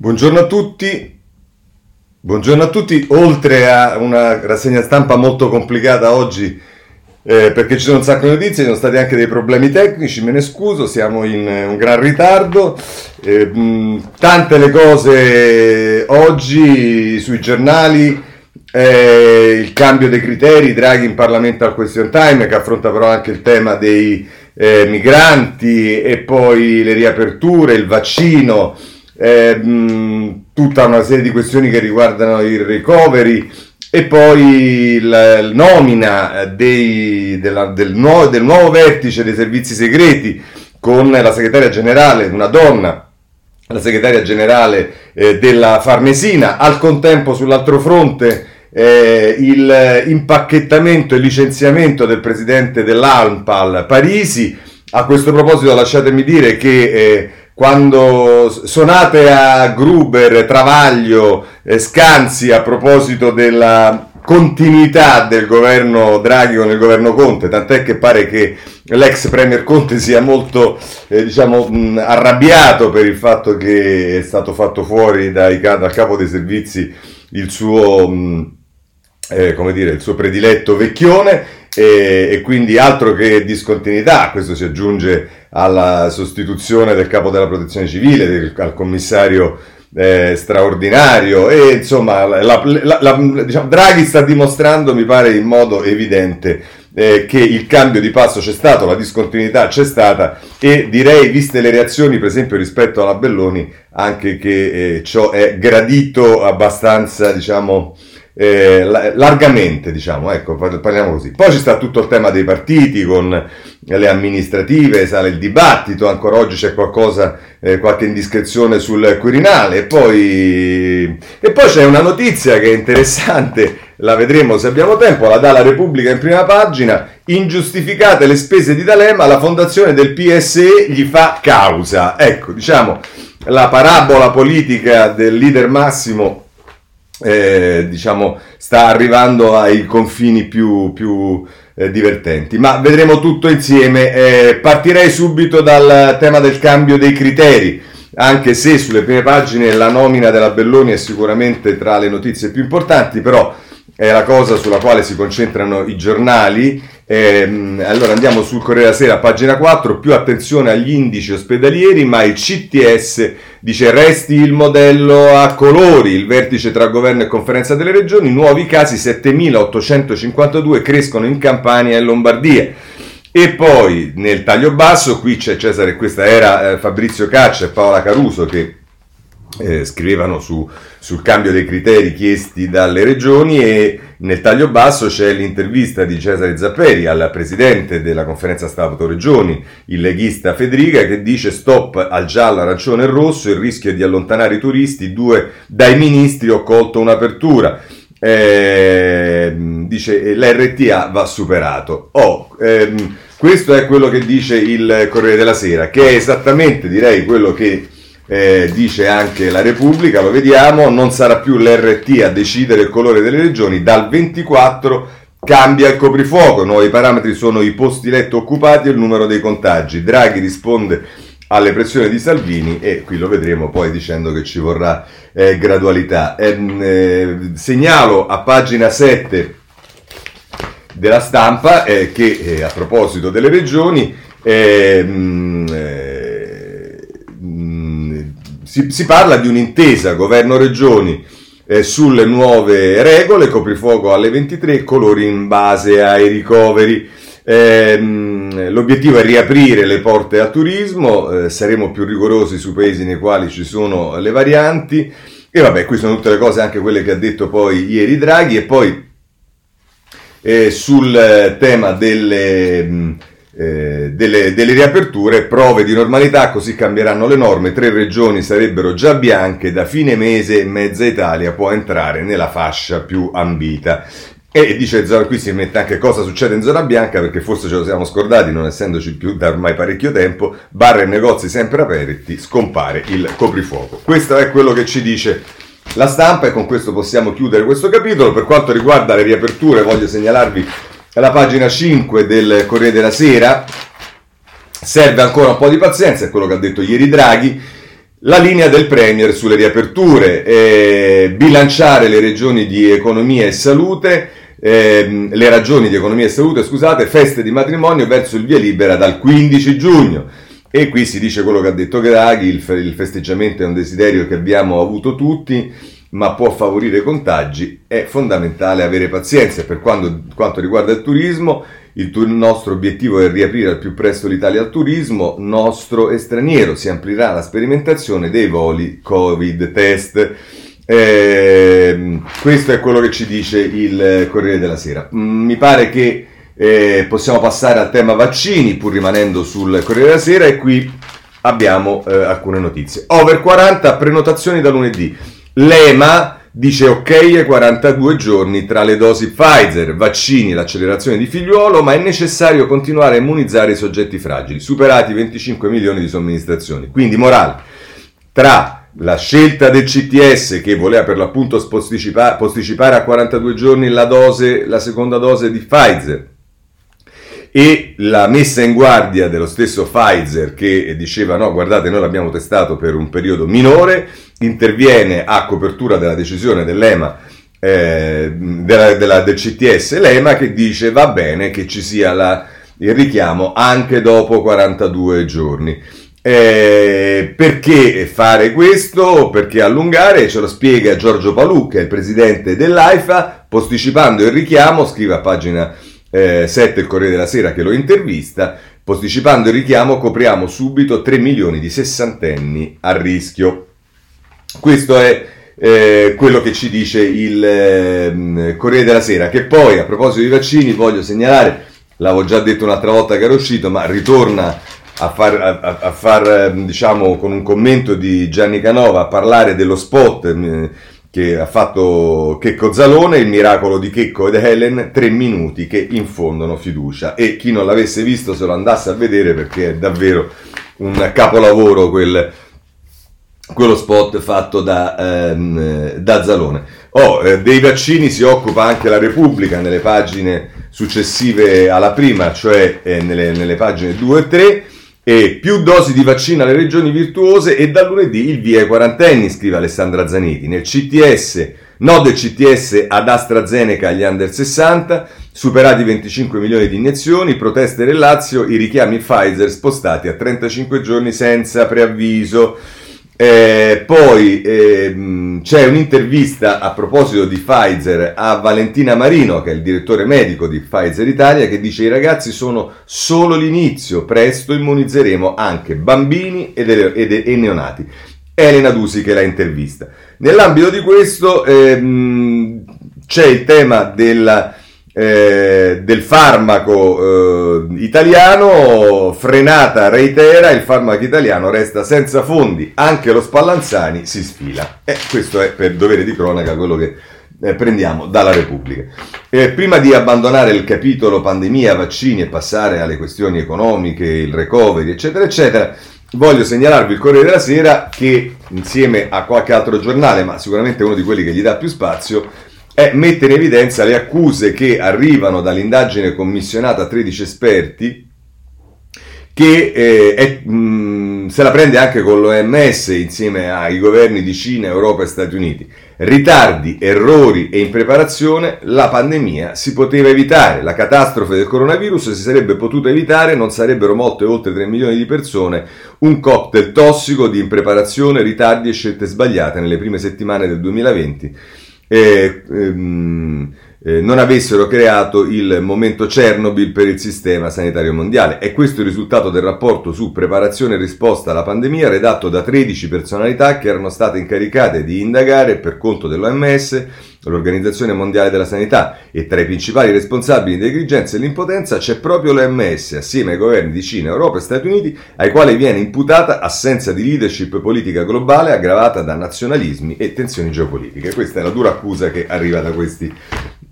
Buongiorno a tutti. Buongiorno a tutti. Oltre a una rassegna stampa molto complicata oggi, eh, perché ci sono un sacco di notizie, ci sono stati anche dei problemi tecnici, me ne scuso, siamo in eh, un gran ritardo. Eh, mh, tante le cose oggi sui giornali. Eh, il cambio dei criteri, Draghi in Parlamento al question time, che affronta però anche il tema dei eh, migranti e poi le riaperture, il vaccino eh, tutta una serie di questioni che riguardano il recovery e poi la nomina dei, della, del, nuovo, del nuovo vertice dei servizi segreti con la segretaria generale, una donna, la segretaria generale eh, della Farnesina, al contempo sull'altro fronte eh, il impacchettamento e licenziamento del presidente dell'ANPAL Parisi. A questo proposito lasciatemi dire che eh, quando suonate a Gruber, Travaglio, eh, Scanzi a proposito della continuità del governo Draghi con il governo Conte, tant'è che pare che l'ex Premier Conte sia molto eh, diciamo, mh, arrabbiato per il fatto che è stato fatto fuori dai, dal capo dei servizi il suo, mh, eh, dire, il suo prediletto vecchione e, e, quindi altro che discontinuità, questo si aggiunge alla sostituzione del capo della protezione civile, del, al commissario eh, straordinario. E insomma la, la, la, diciamo, Draghi sta dimostrando, mi pare in modo evidente, eh, che il cambio di passo c'è stato, la discontinuità c'è stata e direi, viste le reazioni per esempio rispetto alla Belloni, anche che eh, ciò è gradito abbastanza, diciamo, eh, largamente, diciamo, ecco, parliamo così. Poi ci sta tutto il tema dei partiti con le amministrative, sale il dibattito, ancora oggi c'è qualcosa, eh, qualche indiscrezione sul Quirinale e poi, e poi c'è una notizia che è interessante, la vedremo se abbiamo tempo, la dà la Repubblica in prima pagina, ingiustificate le spese di D'Alema, la fondazione del PSE gli fa causa. Ecco, diciamo, la parabola politica del leader massimo eh, diciamo, sta arrivando ai confini più, più eh, divertenti. Ma vedremo tutto insieme. Eh, partirei subito dal tema del cambio dei criteri. Anche se sulle prime pagine la nomina della Belloni è sicuramente tra le notizie più importanti, però è la cosa sulla quale si concentrano i giornali eh, allora andiamo sul Corriere della Sera, pagina 4, più attenzione agli indici ospedalieri, ma il CTS dice resti il modello a colori, il vertice tra governo e conferenza delle regioni, nuovi casi 7852 crescono in Campania e Lombardia. E poi nel taglio basso, qui c'è Cesare, questa era eh, Fabrizio Caccia e Paola Caruso che eh, scrivevano su, sul cambio dei criteri chiesti dalle regioni e nel taglio basso c'è l'intervista di Cesare Zapperi al presidente della conferenza Stato Regioni, il leghista Federica, che dice stop al giallo, arancione e rosso, il rischio di allontanare i turisti, due dai ministri ho colto un'apertura. Eh, dice l'RTA va superato. Oh, ehm, questo è quello che dice il Corriere della Sera, che è esattamente direi quello che eh, dice anche la Repubblica, lo vediamo, non sarà più l'RT a decidere il colore delle regioni, dal 24 cambia il coprifuoco, nuovi parametri sono i posti letto occupati e il numero dei contagi. Draghi risponde alle pressioni di Salvini e qui lo vedremo poi dicendo che ci vorrà eh, gradualità. Ehm, eh, segnalo a pagina 7 della stampa eh, che eh, a proposito delle regioni ehm, eh, si, si parla di un'intesa governo-regioni eh, sulle nuove regole, coprifuoco alle 23, colori in base ai ricoveri. Eh, l'obiettivo è riaprire le porte al turismo, eh, saremo più rigorosi sui paesi nei quali ci sono le varianti e vabbè, qui sono tutte le cose anche quelle che ha detto poi ieri Draghi e poi eh, sul tema delle... Mh, eh, delle, delle, riaperture, prove di normalità, così cambieranno le norme, tre regioni sarebbero già bianche, da fine mese mezza Italia può entrare nella fascia più ambita. E dice qui si mette anche cosa succede in zona bianca, perché forse ce lo siamo scordati, non essendoci più da ormai parecchio tempo, bar e negozi sempre aperti, scompare il coprifuoco. Questo è quello che ci dice la stampa e con questo possiamo chiudere questo capitolo. Per quanto riguarda le riaperture voglio segnalarvi alla pagina 5 del Corriere della Sera. Serve ancora un po' di pazienza, è quello che ha detto ieri Draghi. La linea del Premier sulle riaperture, eh, bilanciare le regioni di economia e salute, eh, le ragioni di economia e salute, scusate, feste di matrimonio verso il via libera dal 15 giugno. E qui si dice quello che ha detto Draghi, il, il festeggiamento è un desiderio che abbiamo avuto tutti, ma può favorire i contagi, è fondamentale avere pazienza. Per quanto, quanto riguarda il turismo, il, il, nostro obiettivo è riaprire al più presto l'Italia al turismo, nostro e straniero. Si amplierà la sperimentazione dei voli Covid test. Eh, questo è quello che ci dice il Corriere della Sera. Mm, mi pare che eh, possiamo passare al tema vaccini, pur rimanendo sul Corriere della Sera, e qui abbiamo eh, alcune notizie. Over 40 prenotazioni da lunedì. L'EMA dice ok ai 42 giorni tra le dosi Pfizer, vaccini, l'accelerazione di figliuolo, ma è necessario continuare a immunizzare i soggetti fragili, superati 25 milioni di somministrazioni. Quindi morale, tra la scelta del CTS che voleva per l'appunto posticipare, posticipare a 42 giorni la, dose, la seconda dose di Pfizer, e la messa in guardia dello stesso Pfizer che diceva no guardate noi l'abbiamo testato per un periodo minore, interviene a copertura della decisione dell'EMA eh, della, della, del CTS l'EMA che dice va bene che ci sia la, il richiamo anche dopo 42 giorni. Eh, perché fare questo? Perché allungare? Ce lo spiega Giorgio è il presidente dell'AIFA, posticipando il richiamo, scrive a pagina eh, 7 il Corriere della Sera che lo intervista, posticipando il richiamo copriamo subito 3 milioni di sessantenni a rischio. Questo è eh, quello che ci dice il eh, Corriere della Sera, che poi a proposito dei vaccini voglio segnalare, l'avevo già detto un'altra volta che era uscito, ma ritorna a far, a, a far ehm, diciamo, con un commento di Gianni Canova, a parlare dello spot eh, che ha fatto Checco Zalone, il miracolo di Checco ed Helen, tre minuti che infondono fiducia e chi non l'avesse visto se lo andasse a vedere perché è davvero un capolavoro quel, quello spot fatto da, ehm, da Zalone. Oh, eh, dei vaccini si occupa anche la Repubblica nelle pagine successive alla prima, cioè eh, nelle, nelle pagine 2 e 3 e più dosi di vaccino alle regioni virtuose e da lunedì il via ai quarantenni, scrive Alessandra Zaniti. Nel CTS, no del CTS ad AstraZeneca agli under 60, superati 25 milioni di iniezioni, proteste del Lazio, i richiami Pfizer spostati a 35 giorni senza preavviso. Eh, poi eh, c'è un'intervista a proposito di Pfizer a Valentina Marino, che è il direttore medico di Pfizer Italia, che dice i ragazzi sono solo l'inizio, presto immunizzeremo anche bambini ed, ed, e neonati. Elena Dusi che la intervista. Nell'ambito di questo ehm, c'è il tema della eh, del farmaco eh, italiano, frenata reitera, il farmaco italiano resta senza fondi, anche lo Spallanzani si sfila. E questo è per dovere di cronaca quello che eh, prendiamo dalla Repubblica. prima di abbandonare il capitolo pandemia, vaccini e passare alle questioni economiche, il recovery, eccetera, eccetera, voglio segnalarvi il Corriere della Sera che insieme a qualche altro giornale, ma sicuramente uno di quelli che gli dà più spazio, è mette in evidenza le accuse che arrivano dall'indagine commissionata a 13 esperti che eh, è, mh, mm, se la prende anche con l'OMS insieme ai governi di Cina, Europa e Stati Uniti. Ritardi, errori e impreparazione, la pandemia si poteva evitare, la catastrofe del coronavirus si sarebbe potuta evitare, non sarebbero morte oltre 3 milioni di persone, un cocktail tossico di impreparazione, ritardi e scelte sbagliate nelle prime settimane del 2020 eh, ehm, eh, non avessero creato il momento Chernobyl per il sistema sanitario mondiale. È questo il risultato del rapporto su preparazione e risposta alla pandemia redatto da 13 personalità che erano state incaricate di indagare per conto dell'OMS l'Organizzazione Mondiale della Sanità e tra i principali responsabili di negligenza e l'impotenza c'è proprio l'OMS assieme ai governi di Cina, Europa e Stati Uniti ai quali viene imputata assenza di leadership politica globale aggravata da nazionalismi e tensioni geopolitiche. Questa è la dura accusa che arriva da questi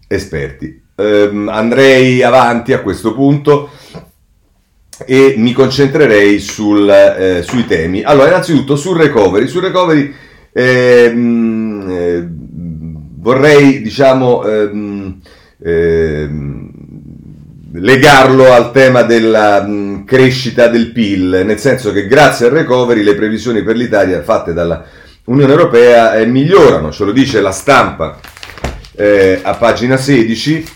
esperti. Um, andrei avanti a questo punto e mi concentrerei sul, eh, sui temi. Allora, innanzitutto sul recovery. Sul recovery ehm, eh, vorrei, diciamo, ehm, legarlo al tema della mh, crescita del PIL, nel senso che grazie al recovery le previsioni per l'Italia fatte dalla Unione Europea eh, migliorano, ce lo dice la stampa eh, a pagina 16.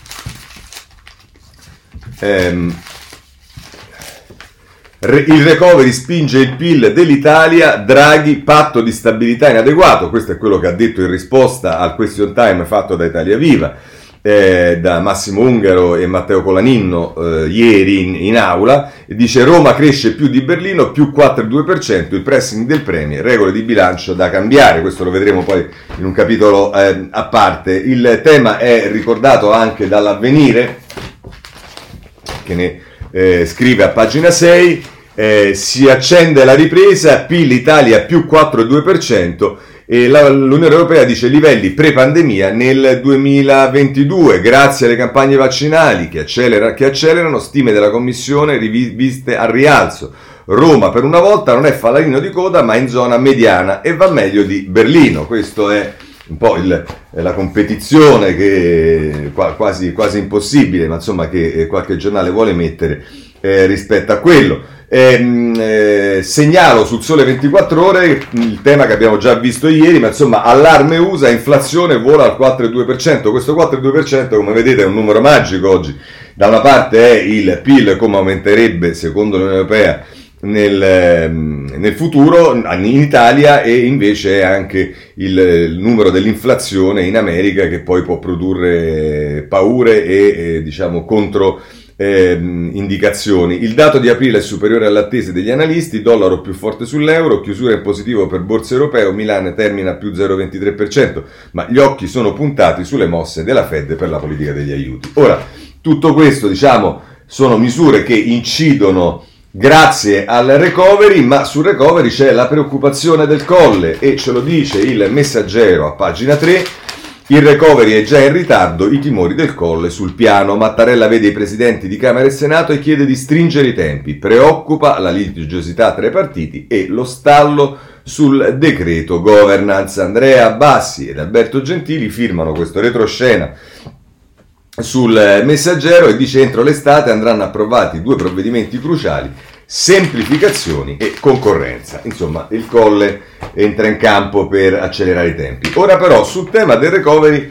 Ehm, il recovery spinge il PIL dell'Italia, Draghi, patto di stabilità inadeguato, questo è quello che ha detto in risposta al question time fatto da Italia Viva, eh, da Massimo Ungaro e Matteo Colaninno eh, ieri in, in, aula, dice Roma cresce più di Berlino, più 4,2%, il pressing del Premier, regole di bilancio da cambiare, questo lo vedremo poi in un capitolo eh, a parte. Il tema è ricordato anche dall'avvenire, che ne eh, scrive a pagina 6, eh, si accende la ripresa, PIL Italia più 4,2% e la, l'Unione Europea dice livelli pre-pandemia nel 2022, grazie alle campagne vaccinali che, accelera, che accelerano, stime della Commissione riviste al rialzo. Roma per una volta non è falanino di coda ma in zona mediana e va meglio di Berlino. Questo è un po' il, la competizione che quasi, quasi impossibile, ma insomma che eh, qualche giornale vuole mettere eh, rispetto a quello. Eh, eh, segnalo sul sole 24 ore il tema che abbiamo già visto ieri, ma insomma allarme USA, inflazione vola al 4,2%. Questo 4,2% come vedete è un numero magico oggi. Da una parte è il PIL come aumenterebbe secondo l'Unione Europea nel, ehm, nel, futuro in Italia e invece è anche il, il, numero dell'inflazione in America che poi può produrre paure e, e diciamo contro eh, indicazioni. Il dato di aprile è superiore alle attese degli analisti, dollaro più forte sull'euro, chiusura in positivo per borse europeo, Milano termina più 0,23%, ma gli occhi sono puntati sulle mosse della Fed per la politica degli aiuti. Ora, tutto questo, diciamo, sono misure che incidono grazie al recovery, ma sul recovery c'è la preoccupazione del colle e ce lo dice il messaggero a pagina 3 il recovery è già in ritardo, i timori del colle sul piano. Mattarella vede i presidenti di Camera e Senato e chiede di stringere i tempi. Preoccupa la litigiosità tra i partiti e lo stallo sul decreto governance. Andrea Bassi ed Alberto Gentili firmano questo retroscena sul messaggero e dice entro l'estate andranno approvati due provvedimenti cruciali semplificazioni e concorrenza. Insomma, il colle entra in campo per accelerare i tempi. Ora però sul tema del recovery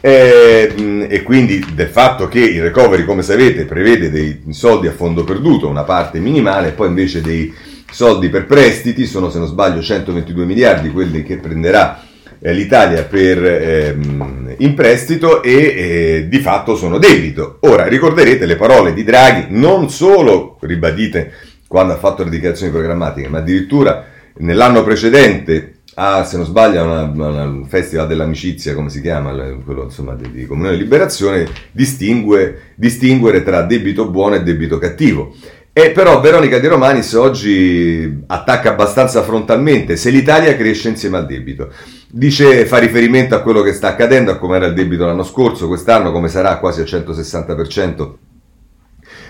eh, e quindi del fatto che il recovery, come sapete, prevede dei soldi a fondo perduto, una parte minimale, e poi invece dei soldi per prestiti, sono se non sbaglio 122 miliardi quelli che prenderà eh, l'Italia per ehm, in prestito e eh, di fatto sono debito. Ora ricorderete le parole di Draghi, non solo ribadite quando ha fatto le dichiarazioni programmatiche, ma addirittura nell'anno precedente a, se non sbaglio, un festival dell'amicizia, come si chiama, quello insomma di, di Comunione e Liberazione, distingue, distinguere tra debito buono e debito cattivo. E però Veronica Di Romanis oggi attacca abbastanza frontalmente se l'Italia cresce insieme al debito. Dice, fa riferimento a quello che sta accadendo, a come era il debito l'anno scorso, quest'anno come sarà quasi al 160%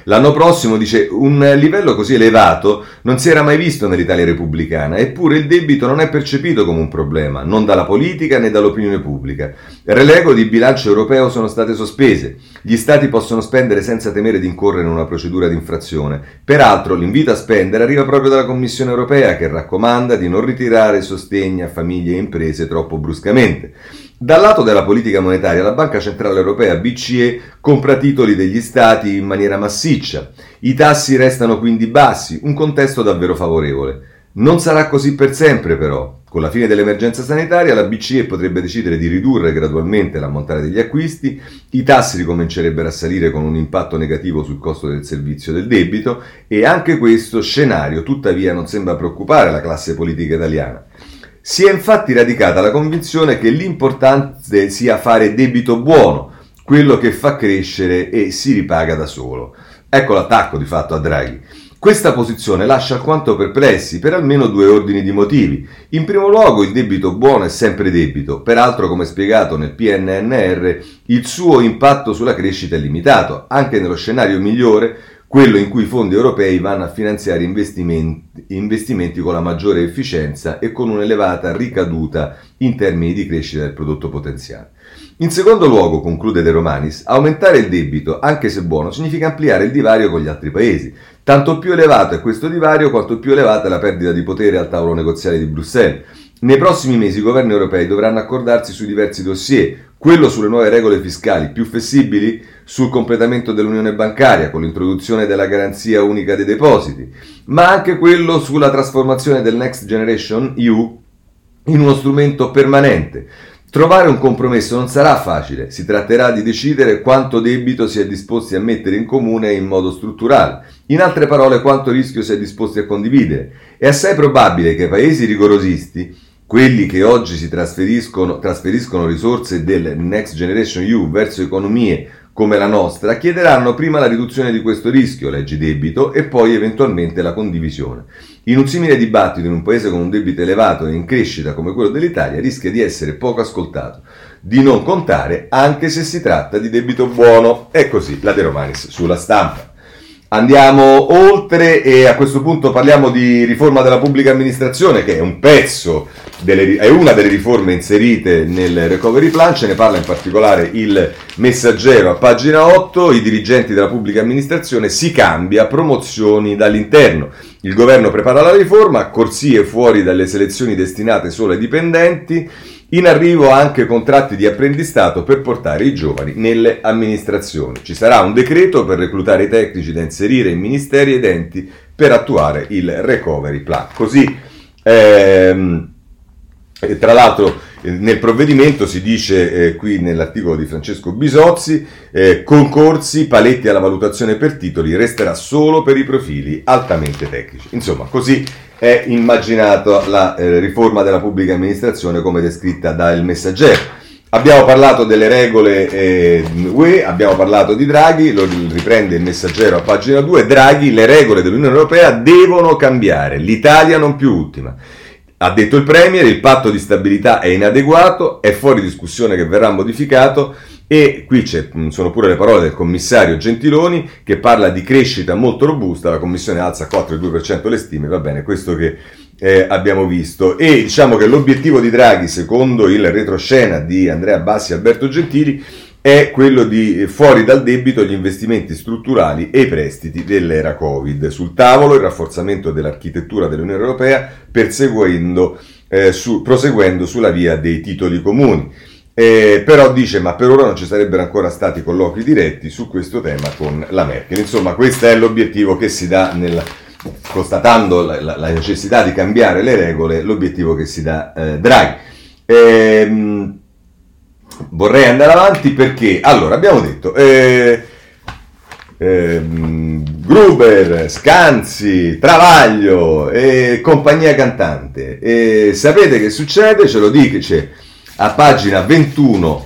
L'anno prossimo, dice, un livello così elevato non si era mai visto nell'Italia repubblicana, eppure il debito non è percepito come un problema, non dalla politica né dall'opinione pubblica. Relego di bilancio europeo sono state sospese. Gli Stati possono spendere senza temere di incorrere in una procedura di infrazione. Peraltro l'invito a spendere arriva proprio dalla Commissione europea che raccomanda di non ritirare sostegni a famiglie e imprese troppo bruscamente. Dal lato della politica monetaria, la Banca Centrale Europea BCE compra titoli degli Stati in maniera massiccia. I tassi restano quindi bassi, un contesto davvero favorevole. Non sarà così per sempre però. Con la fine dell'emergenza sanitaria la BCE potrebbe decidere di ridurre gradualmente l'ammontare degli acquisti, i tassi ricomincerebbero a salire con un impatto negativo sul costo del servizio del debito e anche questo scenario tuttavia non sembra preoccupare la classe politica italiana. Si è infatti radicata la convinzione che l'importante sia fare debito buono, quello che fa crescere e si ripaga da solo. Ecco l'attacco di fatto a Draghi. Questa posizione lascia alquanto perplessi per almeno due ordini di motivi. In primo luogo il debito buono è sempre debito, peraltro come spiegato nel PNNR il suo impatto sulla crescita è limitato, anche nello scenario migliore quello in cui i fondi europei vanno a finanziare investimenti, investimenti, con la maggiore efficienza e con un'elevata ricaduta in termini di crescita del prodotto potenziale. In secondo luogo, conclude De Romanis, aumentare il debito, anche se buono, significa ampliare il divario con gli altri paesi. Tanto più elevato è questo divario, quanto più elevata è la perdita di potere al tavolo negoziale di Bruxelles. Nei prossimi mesi i governi europei dovranno accordarsi su diversi dossier, quello sulle nuove regole fiscali più flessibili, sul completamento dell'unione bancaria con l'introduzione della garanzia unica dei depositi, ma anche quello sulla trasformazione del Next Generation EU in uno strumento permanente, Trovare un compromesso non sarà facile, si tratterà di decidere quanto debito si è disposti a mettere in comune in modo strutturale, in altre parole quanto rischio si è disposti a condividere. È assai probabile che i paesi rigorosisti, quelli che oggi si trasferiscono, trasferiscono risorse del Next Generation EU verso economie come la nostra, chiederanno prima la riduzione di questo rischio, leggi debito, e poi eventualmente la condivisione. In un simile dibattito in un paese con un debito elevato e in crescita come quello dell'Italia rischia di essere poco ascoltato, di non contare anche se si tratta di debito buono. E così la De Romanis sulla stampa. Andiamo oltre e a questo punto parliamo di riforma della pubblica amministrazione che è un pezzo, delle, è una delle riforme inserite nel recovery plan, ce ne parla in particolare il messaggero a pagina 8, i dirigenti della pubblica amministrazione si cambia, promozioni dall'interno. Il governo prepara la riforma, corsie fuori dalle selezioni destinate solo ai dipendenti, in arrivo anche contratti di apprendistato per portare i giovani nelle amministrazioni. Ci sarà un decreto per reclutare i tecnici da inserire in ministeri ed enti per attuare il recovery plan. Così, ehm, tra l'altro, nel provvedimento si dice eh, qui nell'articolo di Francesco Bisozzi, eh, concorsi, paletti alla valutazione per titoli, resterà solo per i profili altamente tecnici. Insomma, così è immaginata la eh, riforma della pubblica amministrazione come descritta da Il Messaggero. Abbiamo parlato delle regole eh, UE, abbiamo parlato di Draghi, lo riprende il messaggero a pagina 2, Draghi, le regole dell'Unione Europea devono cambiare, l'Italia non più ultima. Ha detto il Premier, il patto di stabilità è inadeguato, è fuori discussione che verrà modificato e qui sono pure le parole del commissario Gentiloni che parla di crescita molto robusta, la Commissione alza a 4,2% le stime, va bene, questo che eh, abbiamo visto. E diciamo che l'obiettivo di Draghi, secondo il retroscena di Andrea Bassi e Alberto Gentili, è quello di fuori dal debito gli investimenti strutturali e i prestiti dell'era Covid. Sul tavolo il rafforzamento dell'architettura dell'Unione Europea eh, su, proseguendo sulla via dei titoli comuni. Eh, però dice ma per ora non ci sarebbero ancora stati colloqui diretti su questo tema con la Merkel. Insomma, questo è l'obiettivo che si dà nel, constatando la, la, la, necessità di cambiare le regole, l'obiettivo che si dà eh, Draghi. Ehm, vorrei andare avanti perché, allora, abbiamo detto, eh, eh, Gruber, Scanzi, Travaglio e compagnia cantante. Sapete che succede? Ce lo dice a pagina 21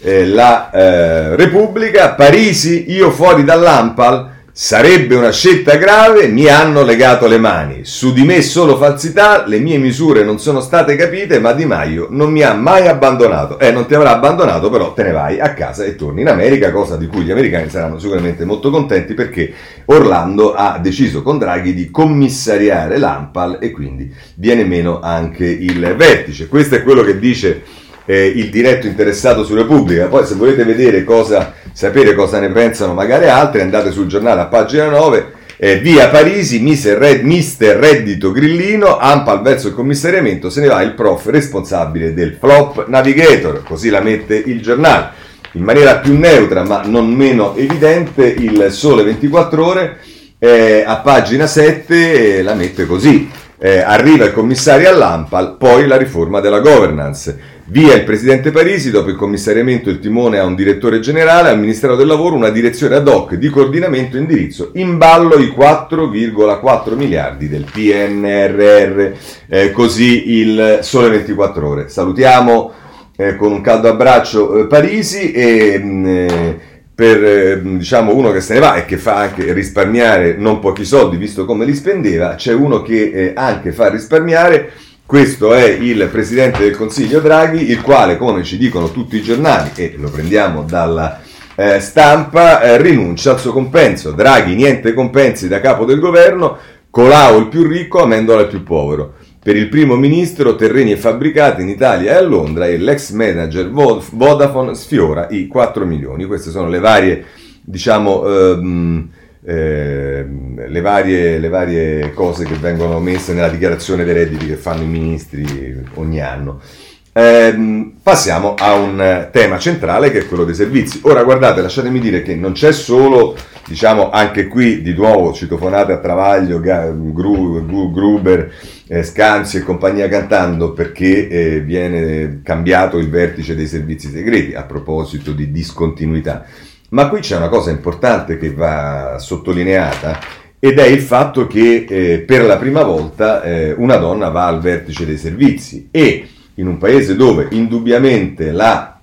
eh, la eh, Repubblica, Parisi, io fuori dall'Ampal, sarebbe una scelta grave, mi hanno legato le mani, su di me solo falsità, le mie misure non sono state capite, ma Di Maio non mi ha mai abbandonato. Eh, non ti avrà abbandonato, però te ne vai a casa e torni in America, cosa di cui gli americani saranno sicuramente molto contenti perché Orlando ha deciso con Draghi di commissariare l'Ampal e quindi viene meno anche il vertice. Questo è quello che dice eh, il diretto interessato su Repubblica. Poi se volete vedere cosa, sapere cosa ne pensano magari altri, andate sul giornale a pagina 9. Eh, via Parisi, mister, Red, mister Reddito Grillino, Ampal verso il commissariamento, se ne va il prof responsabile del flop navigator, così la mette il giornale. In maniera più neutra ma non meno evidente, il Sole 24 ore eh, a pagina 7 eh, la mette così. Eh, arriva il commissario all'Ampal, poi la riforma della governance. Via il presidente Parisi, dopo il commissariamento il timone a un direttore generale, al Ministero del Lavoro una direzione ad hoc di coordinamento e indirizzo. In ballo i 4,4 miliardi del PNRR, eh, così il Sole 24 ore. Salutiamo eh, con un caldo abbraccio eh, Parisi e... Mm, eh, per eh, diciamo uno che se ne va e che fa anche risparmiare non pochi soldi visto come li spendeva, c'è uno che eh, anche fa risparmiare questo è il presidente del Consiglio Draghi, il quale, come ci dicono tutti i giornali, e lo prendiamo dalla eh, stampa, eh, rinuncia al suo compenso. Draghi, niente compensi da capo del governo, Colau il più ricco, Amendola il più povero. Per il primo ministro, terreni e fabbricati in Italia e a Londra e l'ex manager Vodafone sfiora i 4 milioni. Queste sono le varie, diciamo, ehm, eh, le, varie, le, varie, cose che vengono messe nella dichiarazione dei redditi che fanno i ministri ogni anno. Eh, passiamo a un tema centrale che è quello dei servizi. Ora guardate, lasciatemi dire che non c'è solo, diciamo anche qui di nuovo citofonate a Travaglio, Gru, Gru, Gruber, eh, Scanzi e compagnia cantando perché eh, viene cambiato il vertice dei servizi segreti a proposito di discontinuità. Ma qui c'è una cosa importante che va sottolineata ed è il fatto che eh, per la prima volta eh, una donna va al vertice dei servizi e in un paese dove indubbiamente la,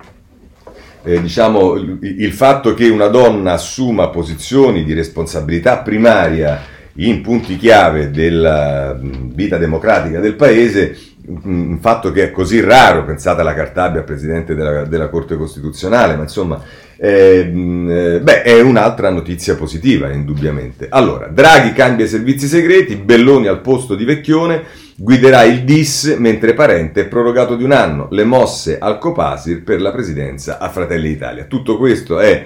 eh, diciamo, il, fatto che una donna assuma posizioni di responsabilità primaria in punti chiave della vita democratica del paese, un fatto che è così raro, pensate alla Cartabia, presidente della, della Corte Costituzionale, ma insomma eh, beh, è un'altra notizia positiva, indubbiamente. Allora, Draghi cambia i servizi segreti, Belloni al posto di Vecchione, guiderà il DIS mentre Parente è prorogato di un anno, le mosse al Copasir per la presidenza a Fratelli d'Italia. Tutto questo è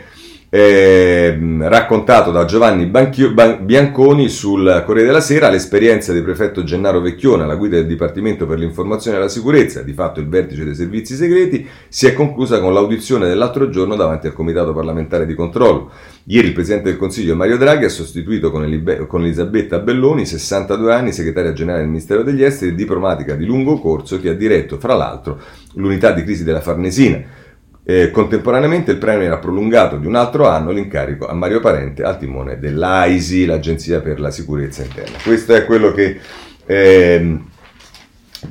eh, raccontato da Giovanni Banchio, Ban- Bianconi sul Corriere della Sera, l'esperienza del prefetto Gennaro Vecchione alla guida del Dipartimento per l'informazione e la sicurezza, di fatto il vertice dei servizi segreti, si è conclusa con l'audizione dell'altro giorno davanti al Comitato parlamentare di controllo. Ieri il Presidente del Consiglio Mario Draghi ha sostituito con, Elibe- con Elisabetta Belloni, 62 anni, segretaria generale del Ministero degli Esteri e diplomatica di lungo corso che ha diretto, fra l'altro, l'unità di crisi della Farnesina. Eh, contemporaneamente il Premier ha prolungato di un altro anno l'incarico a Mario Parente al timone dell'AISI, l'Agenzia per la Sicurezza Interna. Questo è quello che eh,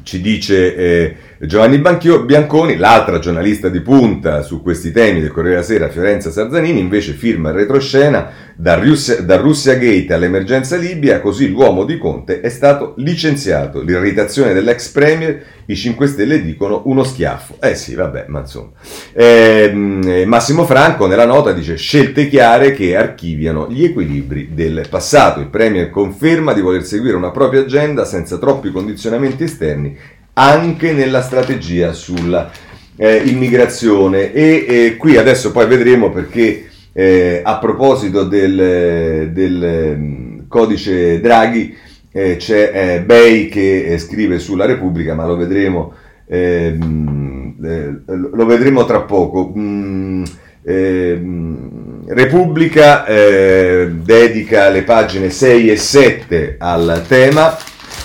ci dice eh, Giovanni Banchio, Bianconi, l'altra giornalista di punta su questi temi del Corriere della Sera, Fiorenza Sarzanini, invece firma il retroscena da Russia, da Russia Gate all'emergenza Libia, così l'uomo di Conte è stato licenziato. L'irritazione dell'ex premier, i 5 Stelle dicono uno schiaffo. Eh sì, vabbè, ma insomma. Eh, Massimo Franco nella nota dice scelte chiare che archiviano gli equilibri del passato. Il premier conferma di voler seguire una propria agenda senza troppi condizionamenti esterni anche nella strategia sulla eh, immigrazione. E eh, qui adesso poi vedremo perché eh, a proposito del, del mm, codice Draghi eh, c'è eh, Bay che eh, scrive sulla Repubblica ma lo vedremo ehm, lo vedremo tra poco. Mm, ehm, Repubblica dedica le pagine 6 e 7 al tema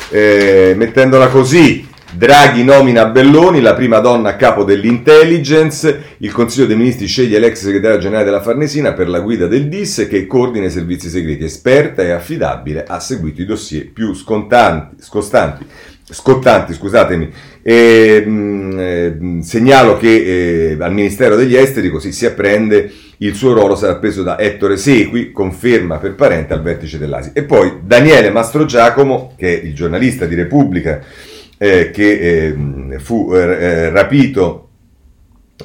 mettendola così Draghi nomina Belloni, la prima donna a capo dell'intelligence, il Consiglio dei Ministri sceglie l'ex segretario generale della Farnesina per la guida del DIS che coordina i servizi segreti, esperta e affidabile, ha seguito i dossier più scontanti, scottanti, scusatemi. E, mh, mm, eh, segnalo che eh, al Ministero degli Esteri così si apprende il suo ruolo sarà preso da Ettore Segui, conferma per parente al vertice dell'ASI. E poi Daniele Mastro Giacomo, che è il giornalista di Repubblica, eh, che eh, fu eh, rapito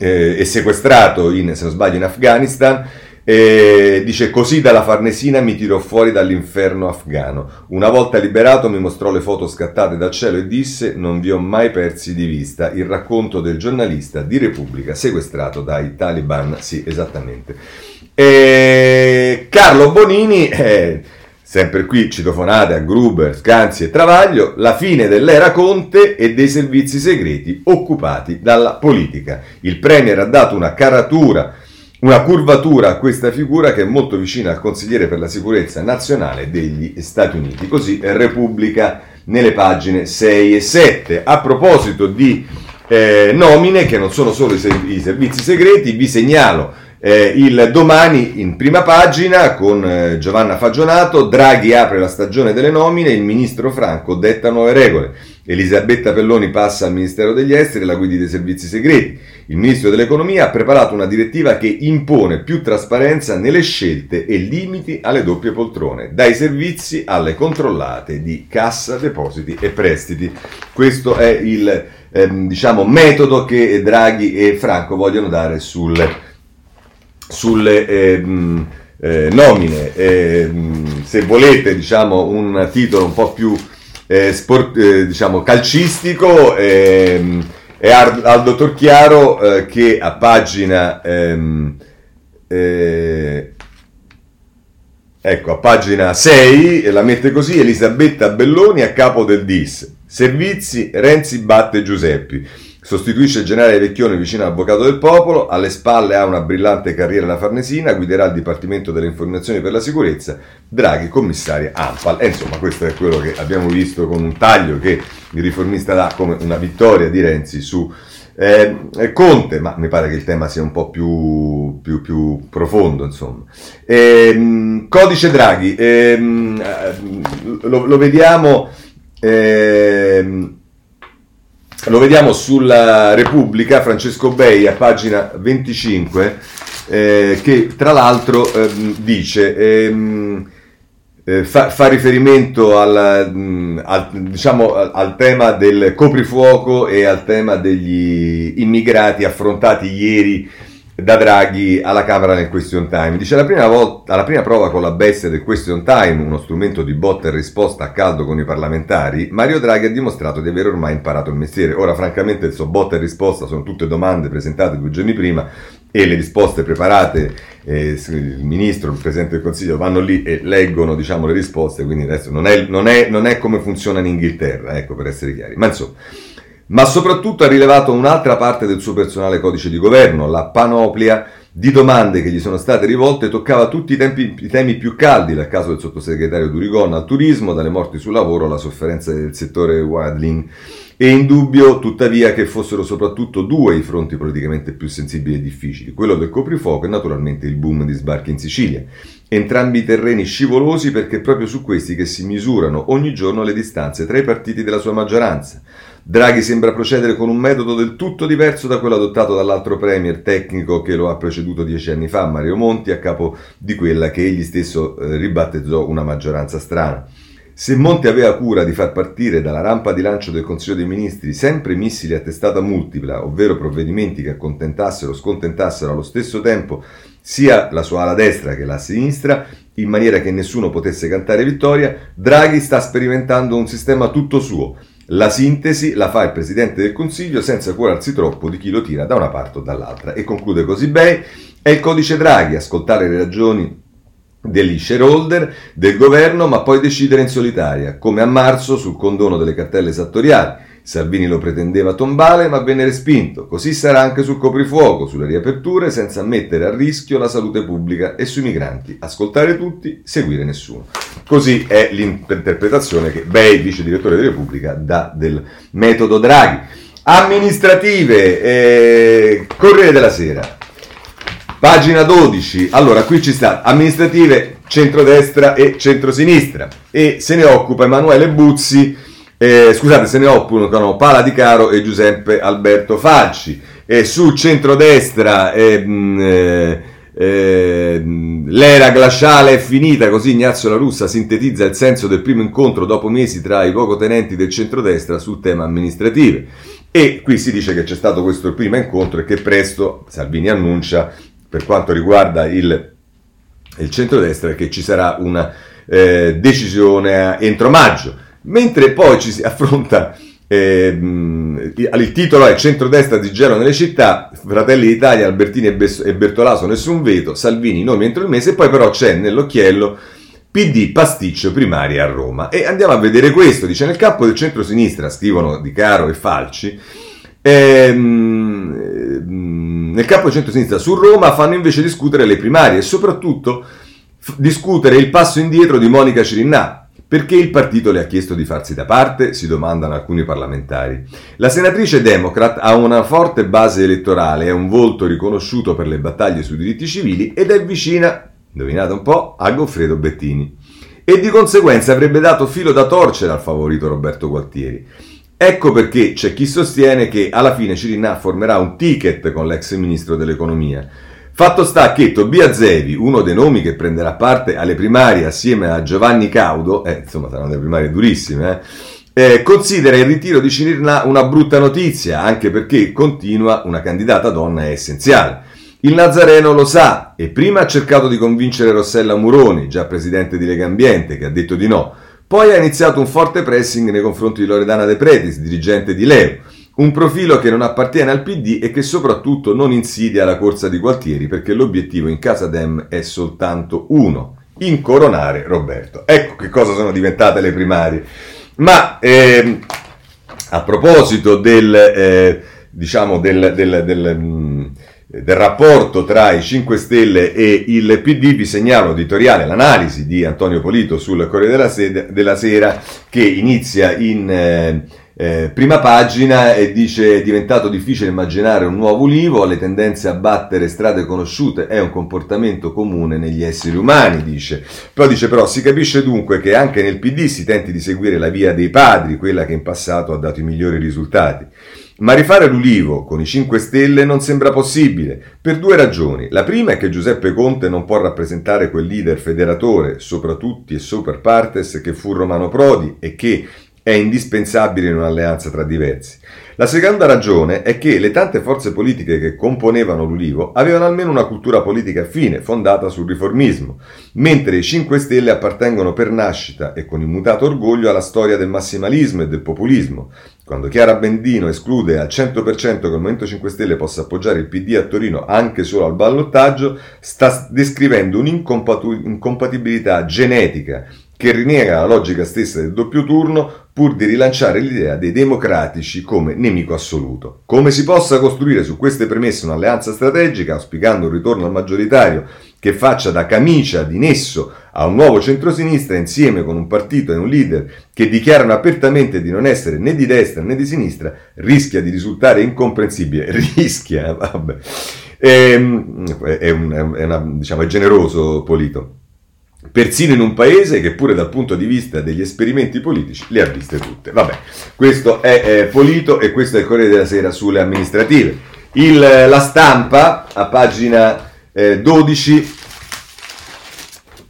eh, e sequestrato, in, se non sbaglio, in Afghanistan. dice così dalla Farnesina mi tirò fuori dall'inferno afghano. Una volta liberato mi mostrò le foto scattate dal cielo e disse non vi ho mai persi di vista il racconto del giornalista di Repubblica sequestrato dai taliban. Sì, esattamente. E Carlo Bonini... Eh, Sempre qui citofonate a Gruber, Scanzi e Travaglio, la fine dell'era Conte e dei servizi segreti occupati dalla politica. Il Premier ha dato una caratura, una curvatura a questa figura che è molto vicina al consigliere per la sicurezza nazionale degli Stati Uniti. Così Repubblica nelle pagine 6 e 7. A proposito di eh, nomine, che non sono solo i, servizi segreti, vi segnalo eh, il domani in prima pagina con eh, Giovanna Fagionato, Draghi apre la stagione delle nomine, il ministro Franco detta nuove regole. Elisabetta Pelloni passa al Ministero degli Esteri la guida dei servizi segreti. Il Ministro dell'Economia ha preparato una direttiva che impone più trasparenza nelle scelte e limiti alle doppie poltrone, dai servizi alle controllate di cassa, depositi e prestiti. Questo è il ehm, diciamo, metodo che Draghi e Franco vogliono dare sul sulle eh, eh, nomine. Eh, se volete, diciamo, un titolo un po' più eh, sport, eh, diciamo, calcistico, ehm, è Aldo Torchiaro eh, che a pagina... Ehm, Ecco, a pagina 6 la mette così Elisabetta Belloni a capo del DIS. Servizi, Renzi batte Giuseppi. Sostituisce il generale Vecchione vicino all'avvocato del popolo, alle spalle ha una brillante carriera alla Farnesina, guiderà il Dipartimento delle Informazioni per la Sicurezza, Draghi commissaria ANPAL. E insomma questo è quello che abbiamo visto con un taglio che il riformista dà come una vittoria di Renzi su eh, Conte, ma mi pare che il tema sia un po' più, più, più profondo, insomma. Eh, codice Draghi, ehm, eh, lo, lo, vediamo... Eh, lo vediamo sulla Repubblica, Francesco Bei a pagina 25, eh, che tra l'altro eh, dice, ehm, eh, fa, fa, riferimento al, mh, al, diciamo, al, tema del coprifuoco e al tema degli immigrati affrontati ieri da Draghi alla Camera nel question time. Dice la prima, volta, la prima prova con la bestia del question time, uno strumento di botta e risposta a caldo con i parlamentari, Mario Draghi ha dimostrato di aver ormai imparato il mestiere. Ora francamente il suo botta e risposta sono tutte domande presentate due giorni prima e le risposte preparate, eh, il ministro, il Presidente del Consiglio vanno lì e leggono diciamo, le risposte, quindi adesso non è, non è, non è come funziona in Inghilterra, ecco per essere chiari. Ma insomma ma soprattutto ha rilevato un'altra parte del suo personale codice di governo, la panoplia di domande che gli sono state rivolte toccava tutti i, tempi, i, temi più caldi, dal caso del sottosegretario Durigon al turismo, dalle morti sul lavoro alla sofferenza del settore Wadling. È indubbio, tuttavia, che fossero soprattutto due i fronti politicamente più sensibili e difficili, quello del coprifuoco e naturalmente il boom di sbarchi in Sicilia. Entrambi terreni scivolosi perché è proprio su questi che si misurano ogni giorno le distanze tra i partiti della sua maggioranza. Draghi sembra procedere con un metodo del tutto diverso da quello adottato dall'altro premier tecnico che lo ha preceduto dieci anni fa, Mario Monti, a capo di quella che egli stesso eh, ribattezzò una maggioranza strana. Se Monti aveva cura di far partire dalla rampa di lancio del Consiglio dei Ministri sempre missili a testata multipla, ovvero provvedimenti che accontentassero o scontentassero allo stesso tempo sia la sua ala destra che la sinistra, in maniera che nessuno potesse cantare vittoria, Draghi sta sperimentando un sistema tutto suo, la sintesi la fa il Presidente del Consiglio senza curarsi troppo di chi lo tira da una parte o dall'altra. E conclude così Bay, è il codice Draghi, ascoltare le ragioni degli shareholder, del governo, ma poi decidere in solitaria, come a marzo sul condono delle cartelle esattoriali. Salvini lo pretendeva tombale, ma venne respinto. Così sarà anche sul coprifuoco, sulle riaperture, senza mettere a rischio la salute pubblica e sui migranti. Ascoltare tutti, seguire nessuno. Così è l'interpretazione che Bei, vice direttore della Repubblica, dà del metodo Draghi. Amministrative, eh, Corriere della Sera, pagina 12. Allora, qui ci sta amministrative, centrodestra e centrosinistra. E se ne occupa Emanuele Buzzi eh, scusate, se ne occupano Pala Di Caro e Giuseppe Alberto Falci. E su centrodestra ehm, eh, eh, l'era glaciale è finita, così Ignazio La Russa sintetizza il senso del primo incontro dopo mesi tra i luogotenenti del centrodestra sul tema amministrativo. E qui si dice che c'è stato questo primo incontro e che presto Salvini annuncia, per quanto riguarda il, il centrodestra, che ci sarà una eh, decisione entro maggio. Mentre poi ci si affronta, eh, il titolo è Centrodestra di gelo nelle città, Fratelli d'Italia, Albertini e Bertolaso, nessun veto, Salvini, nomi entro il mese, e poi però c'è nell'occhiello PD pasticcio primaria a Roma. E andiamo a vedere questo, dice nel campo del centro-sinistra, scrivono Di Caro e Falci, ehm, nel campo del centro-sinistra su Roma fanno invece discutere le primarie e soprattutto f- discutere il passo indietro di Monica Cirinnà, perché il partito le ha chiesto di farsi da parte? Si domandano alcuni parlamentari. La senatrice Democrat ha una forte base elettorale, è un volto riconosciuto per le battaglie sui diritti civili ed è vicina, indovinate un po', a Goffredo Bettini. E di conseguenza avrebbe dato filo da torcere al favorito Roberto Gualtieri. Ecco perché c'è chi sostiene che alla fine Cirinà formerà un ticket con l'ex ministro dell'economia. Fatto sta che Tobia Zevi, uno dei nomi che prenderà parte alle primarie assieme a Giovanni Caudo, eh, insomma saranno delle primarie durissime, eh, eh, considera il ritiro di Cirirna una brutta notizia, anche perché continua una candidata donna è essenziale. Il Nazareno lo sa e prima ha cercato di convincere Rossella Muroni, già presidente di Lega Ambiente, che ha detto di no. Poi ha iniziato un forte pressing nei confronti di Loredana De Pretis, dirigente di Leo. Un profilo che non appartiene al PD e che soprattutto non insidia la corsa di Gualtieri perché l'obiettivo in casa Dem è soltanto uno, incoronare Roberto. Ecco che cosa sono diventate le primarie. Ma ehm, a proposito del, eh, diciamo del, del, del, mm, del, rapporto tra i 5 Stelle e il PD, vi segnalo editoriale, l'analisi di Antonio Polito sul Corriere della Sera che inizia in... Eh, eh, prima pagina e dice è diventato difficile immaginare un nuovo ulivo, le tendenze a battere strade conosciute è un comportamento comune negli esseri umani, dice. Poi dice però si capisce dunque che anche nel PD si tenti di seguire la via dei padri, quella che in passato ha dato i migliori risultati. Ma rifare l'Ulivo con i 5 Stelle non sembra possibile, per due ragioni. La prima è che Giuseppe Conte non può rappresentare quel leader federatore, sopra tutti e super partes, che fu Romano Prodi e che, è indispensabile in un'alleanza tra diversi. La seconda ragione è che le tante forze politiche che componevano l'Ulivo avevano almeno una cultura politica affine, fondata sul riformismo, mentre i 5 Stelle appartengono per nascita e con immutato orgoglio alla storia del massimalismo e del populismo. Quando Chiara Bendino esclude al 100% che il Movimento 5 Stelle possa appoggiare il PD a Torino anche solo al ballottaggio, sta descrivendo un'incompatibilità genetica che rinnega la logica stessa del doppio turno pur di rilanciare l'idea dei democratici come nemico assoluto. Come si possa costruire su queste premesse un'alleanza strategica, auspicando un ritorno al maggioritario che faccia da camicia di nesso a un nuovo centrosinistra insieme con un partito e un leader che dichiarano apertamente di non essere né di destra né di sinistra, rischia di risultare incomprensibile. Rischia, vabbè. Ehm, è, un, è, una, diciamo, è generoso Polito persino in un paese che pure dal punto di vista degli esperimenti politici le ha viste tutte. Vabbè, questo è eh, Polito e questo è il Corriere della Sera sulle amministrative. Il, la stampa, a pagina eh, 12,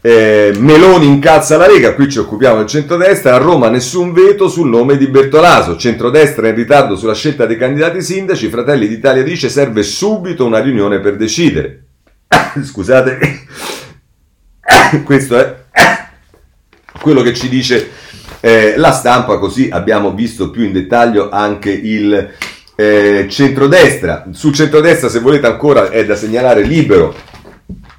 eh, Meloni incalza la Lega, qui ci occupiamo del centrodestra, a Roma nessun veto sul nome di Bertolaso, centrodestra in ritardo sulla scelta dei candidati sindaci, Fratelli d'Italia dice serve subito una riunione per decidere. Scusate, Questo è quello che ci dice eh, la stampa, così abbiamo visto più in dettaglio anche il eh, centrodestra. Sul centrodestra, se volete ancora, è da segnalare libero,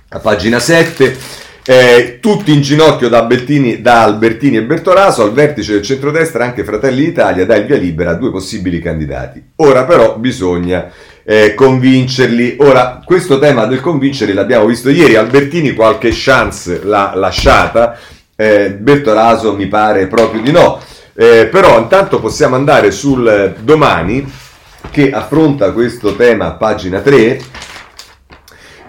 a pagina 7. Eh, tutti in ginocchio da, Albertini, da Albertini e Bertolaso, al vertice del centrodestra anche Fratelli d'Italia dà il via libera a due possibili candidati. Ora però bisogna eh, convincerli. Ora, questo tema del convincerli l'abbiamo visto ieri, Albertini qualche chance l'ha lasciata, eh, Bertolaso mi pare proprio di no. Eh, però intanto possiamo andare sul domani che affronta questo tema a pagina 3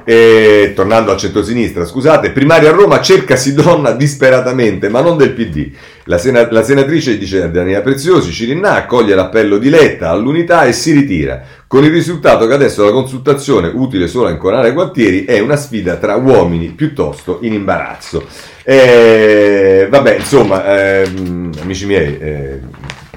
e, tornando al centro-sinistra, scusate, primaria a Roma cercasi donna disperatamente, ma non del PD. La, sena- la senatrice dice a Daniela Preziosi, Cirinna accoglie l'appello di Letta all'unità e si ritira, con il risultato che adesso la consultazione, utile solo a inconare Gualtieri, è una sfida tra uomini piuttosto in imbarazzo. Eh, vabbè, insomma, ehm, amici miei, eh,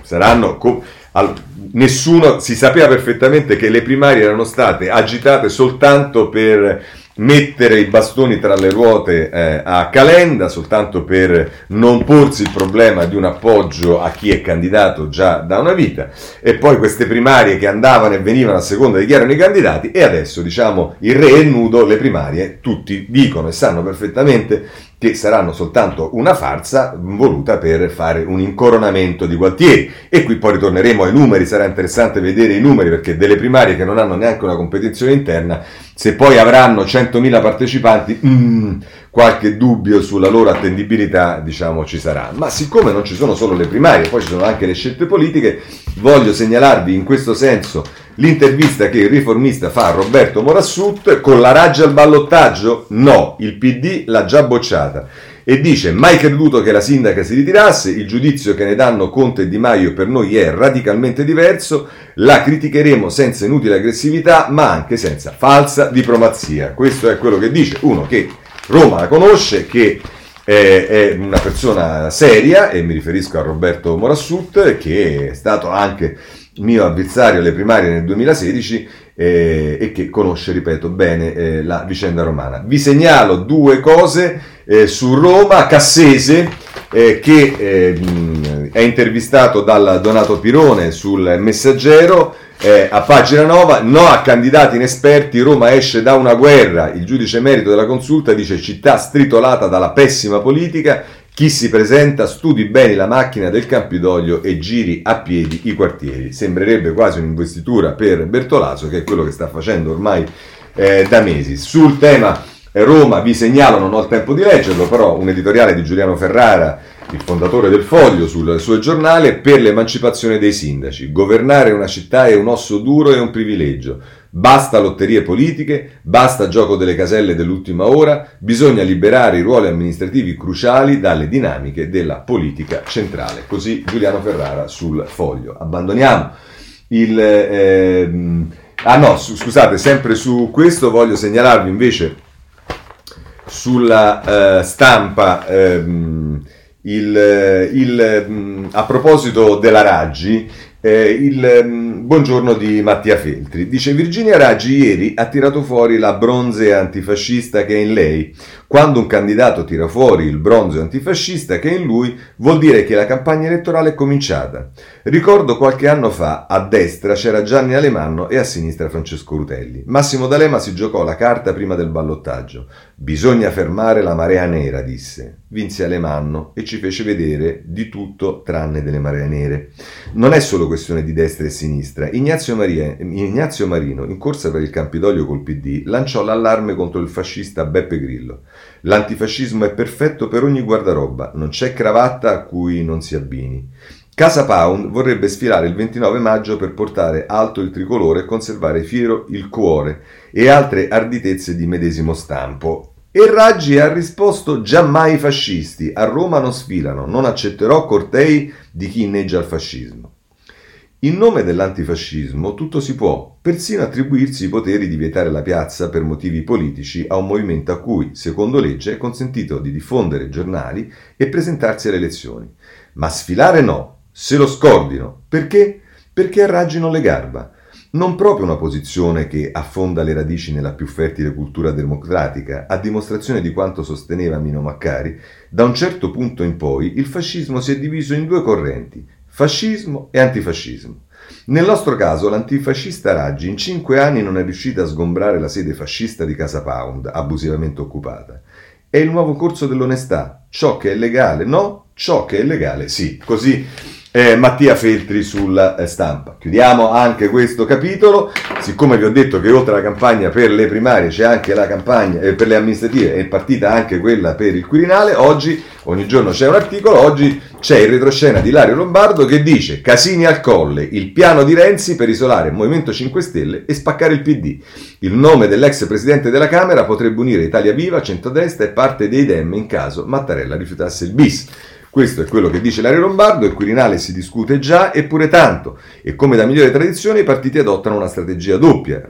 saranno... Co- al- nessuno si sapeva perfettamente che le primarie erano state agitate soltanto per mettere i bastoni tra le ruote eh, a Calenda soltanto per non porsi il problema di un appoggio a chi è candidato già da una vita. E poi queste primarie che andavano e venivano a seconda di chi erano i candidati e adesso diciamo il re è nudo, le primarie tutti dicono e sanno perfettamente che saranno soltanto una farsa voluta per fare un incoronamento di Gualtieri. E qui poi ritorneremo ai numeri, sarà interessante vedere i numeri perché delle primarie che non hanno neanche una competizione interna, se poi avranno 100.000 partecipanti, mm, qualche dubbio sulla loro attendibilità, diciamo, ci sarà. Ma siccome non ci sono solo le primarie, poi ci sono anche le scelte politiche, voglio segnalarvi in questo senso L'intervista che il riformista fa a Roberto Morassut con la raggia al ballottaggio? No, il PD l'ha già bocciata. E dice, mai creduto che la sindaca si ritirasse, il giudizio che ne danno Conte e Di Maio per noi è radicalmente diverso, la criticheremo senza inutile aggressività, ma anche senza falsa diplomazia. Questo è quello che dice uno che Roma la conosce, che è una persona seria, e mi riferisco a Roberto Morassut, che è stato anche mio avversario alle primarie nel 2016 eh, e che conosce, ripeto, bene eh, la vicenda romana. Vi segnalo due cose eh, su Roma, Cassese, eh, che eh, è intervistato dal Donato Pirone sul Messaggero, Eh, a pagina 9, no a candidati inesperti, Roma esce da una guerra, il giudice emerito della consulta dice città stritolata dalla pessima politica, chi si presenta studi bene la macchina del Campidoglio e giri a piedi i quartieri. Sembrerebbe quasi un'investitura per Bertolaso, che è quello che sta facendo ormai eh, da mesi. Sul tema Roma vi segnalo, non ho il tempo di leggerlo, però un editoriale di Giuliano Ferrara, il fondatore del Foglio, sul suo giornale, per l'emancipazione dei sindaci. Governare una città è un osso duro e un privilegio. Basta lotterie politiche, basta gioco delle caselle dell'ultima ora, bisogna liberare i ruoli amministrativi cruciali dalle dinamiche della politica centrale. Così Giuliano Ferrara sul foglio. Abbandoniamo il... Eh, ah no, scusate, sempre su questo voglio segnalarvi invece sulla eh, stampa ehm, il, il, a proposito della Raggi eh, il um, buongiorno di Mattia Feltri. Dice Virginia Raggi ieri ha tirato fuori la bronze antifascista che è in lei. Quando un candidato tira fuori il bronzo antifascista che è in lui, vuol dire che la campagna elettorale è cominciata. Ricordo qualche anno fa, a destra c'era Gianni Alemanno e a sinistra Francesco Rutelli. Massimo D'Alema si giocò la carta prima del ballottaggio. Bisogna fermare la marea nera, disse. Vinse Alemanno e ci fece vedere di tutto tranne delle maree nere. Non è solo questione di destra e sinistra. Ignazio, Maria, Ignazio Marino, in corsa per il Campidoglio col PD, lanciò l'allarme contro il fascista Beppe Grillo. L'antifascismo è perfetto per ogni guardaroba, non c'è cravatta a cui non si abbini. Casa Pound vorrebbe sfilare il 29 maggio per portare alto il tricolore e conservare fiero il cuore e altre arditezze di medesimo stampo. E Raggi ha risposto giammai fascisti, a Roma non sfilano, non accetterò cortei di chi inneggia al fascismo. In nome dell'antifascismo tutto si può, persino attribuirsi i poteri di vietare la piazza per motivi politici a un movimento a cui, secondo legge, è consentito di diffondere giornali e presentarsi alle elezioni. Ma sfilare no, se lo scordino. Perché? Perché arraggino le garba. Non proprio una posizione che affonda le radici nella più fertile cultura democratica, a dimostrazione di quanto sosteneva Mino Maccari, da un certo punto in poi il fascismo si è diviso in due correnti, fascismo e antifascismo. Nel nostro caso l'antifascista Raggi in cinque anni non è riuscita a sgombrare la sede fascista di Casa Pound, abusivamente occupata. È il nuovo corso dell'onestà. Ciò che è legale no, ciò che è legale sì. Così eh, Mattia Feltri sulla eh, stampa. Chiudiamo anche questo capitolo, siccome vi ho detto che oltre alla campagna per le primarie c'è anche la campagna eh, per le amministrative è partita anche quella per il Quirinale, oggi ogni giorno c'è un articolo, oggi c'è il retroscena di Lario Lombardo che dice Casini al colle, il piano di Renzi per isolare il Movimento 5 Stelle e spaccare il PD. Il nome dell'ex presidente della Camera potrebbe unire Italia Viva, centrodestra e parte dei Dem in caso Mattarella rifiutasse il bis. Questo è quello che dice Lario Lombardo, il Quirinale si discute già, eppure tanto. E come da migliore tradizione i partiti adottano una strategia doppia,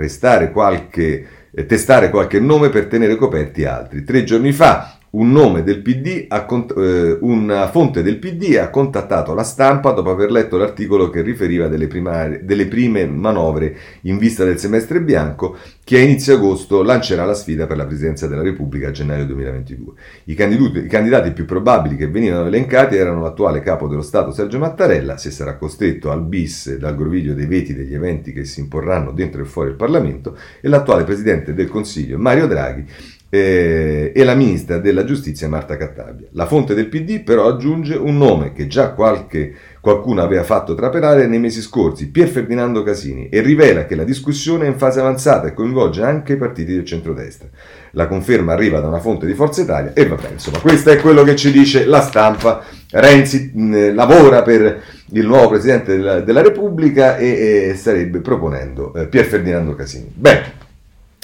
qualche, eh, testare qualche nome per tenere coperti altri. Tre giorni fa un nome del PD, ha, eh, una fonte del PD ha contattato la stampa dopo aver letto l'articolo che riferiva delle, primarie, delle prime manovre in vista del semestre bianco che a inizio agosto lancerà la sfida per la presidenza della Repubblica a gennaio 2022. I candidati, I candidati più probabili che venivano elencati erano l'attuale capo dello Stato Sergio Mattarella, se sarà costretto al bis dal groviglio dei veti degli eventi che si imporranno dentro e fuori il Parlamento, e l'attuale Presidente del Consiglio Mario Draghi, eh, e la ministra della giustizia Marta Cattabia. La fonte del PD però aggiunge un nome che già qualche, qualcuno aveva fatto trapelare nei mesi scorsi, Pier Ferdinando Casini, e rivela che la discussione è in fase avanzata e coinvolge anche i partiti del centrodestra. La conferma arriva da una fonte di Forza Italia e vabbè, insomma, questo è quello che ci dice la stampa. Renzi mh, lavora per il nuovo Presidente della, della Repubblica e, e, starebbe proponendo eh, Pier Ferdinando Casini. Bene.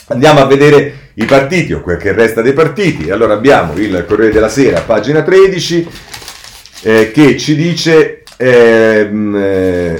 Andiamo a vedere i partiti o quel che resta dei partiti. Allora abbiamo il Corriere della Sera, pagina 13, eh, che ci dice ehm, eh,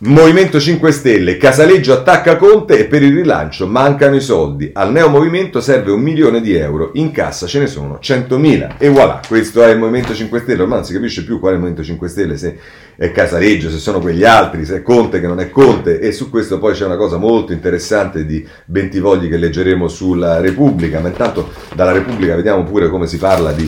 Movimento 5 Stelle, Casaleggio attacca Conte e per il rilancio mancano i soldi. Al neo movimento serve un milione di euro, in cassa ce ne sono 100.000. E voilà, questo è il Movimento 5 Stelle. Ormai non si capisce più qual è il Movimento 5 Stelle, se è Casaleggio, se sono quegli altri, se è Conte che non è Conte. E su questo poi c'è una cosa molto interessante di Bentivogli che leggeremo sulla Repubblica. Ma intanto dalla Repubblica vediamo pure come si parla di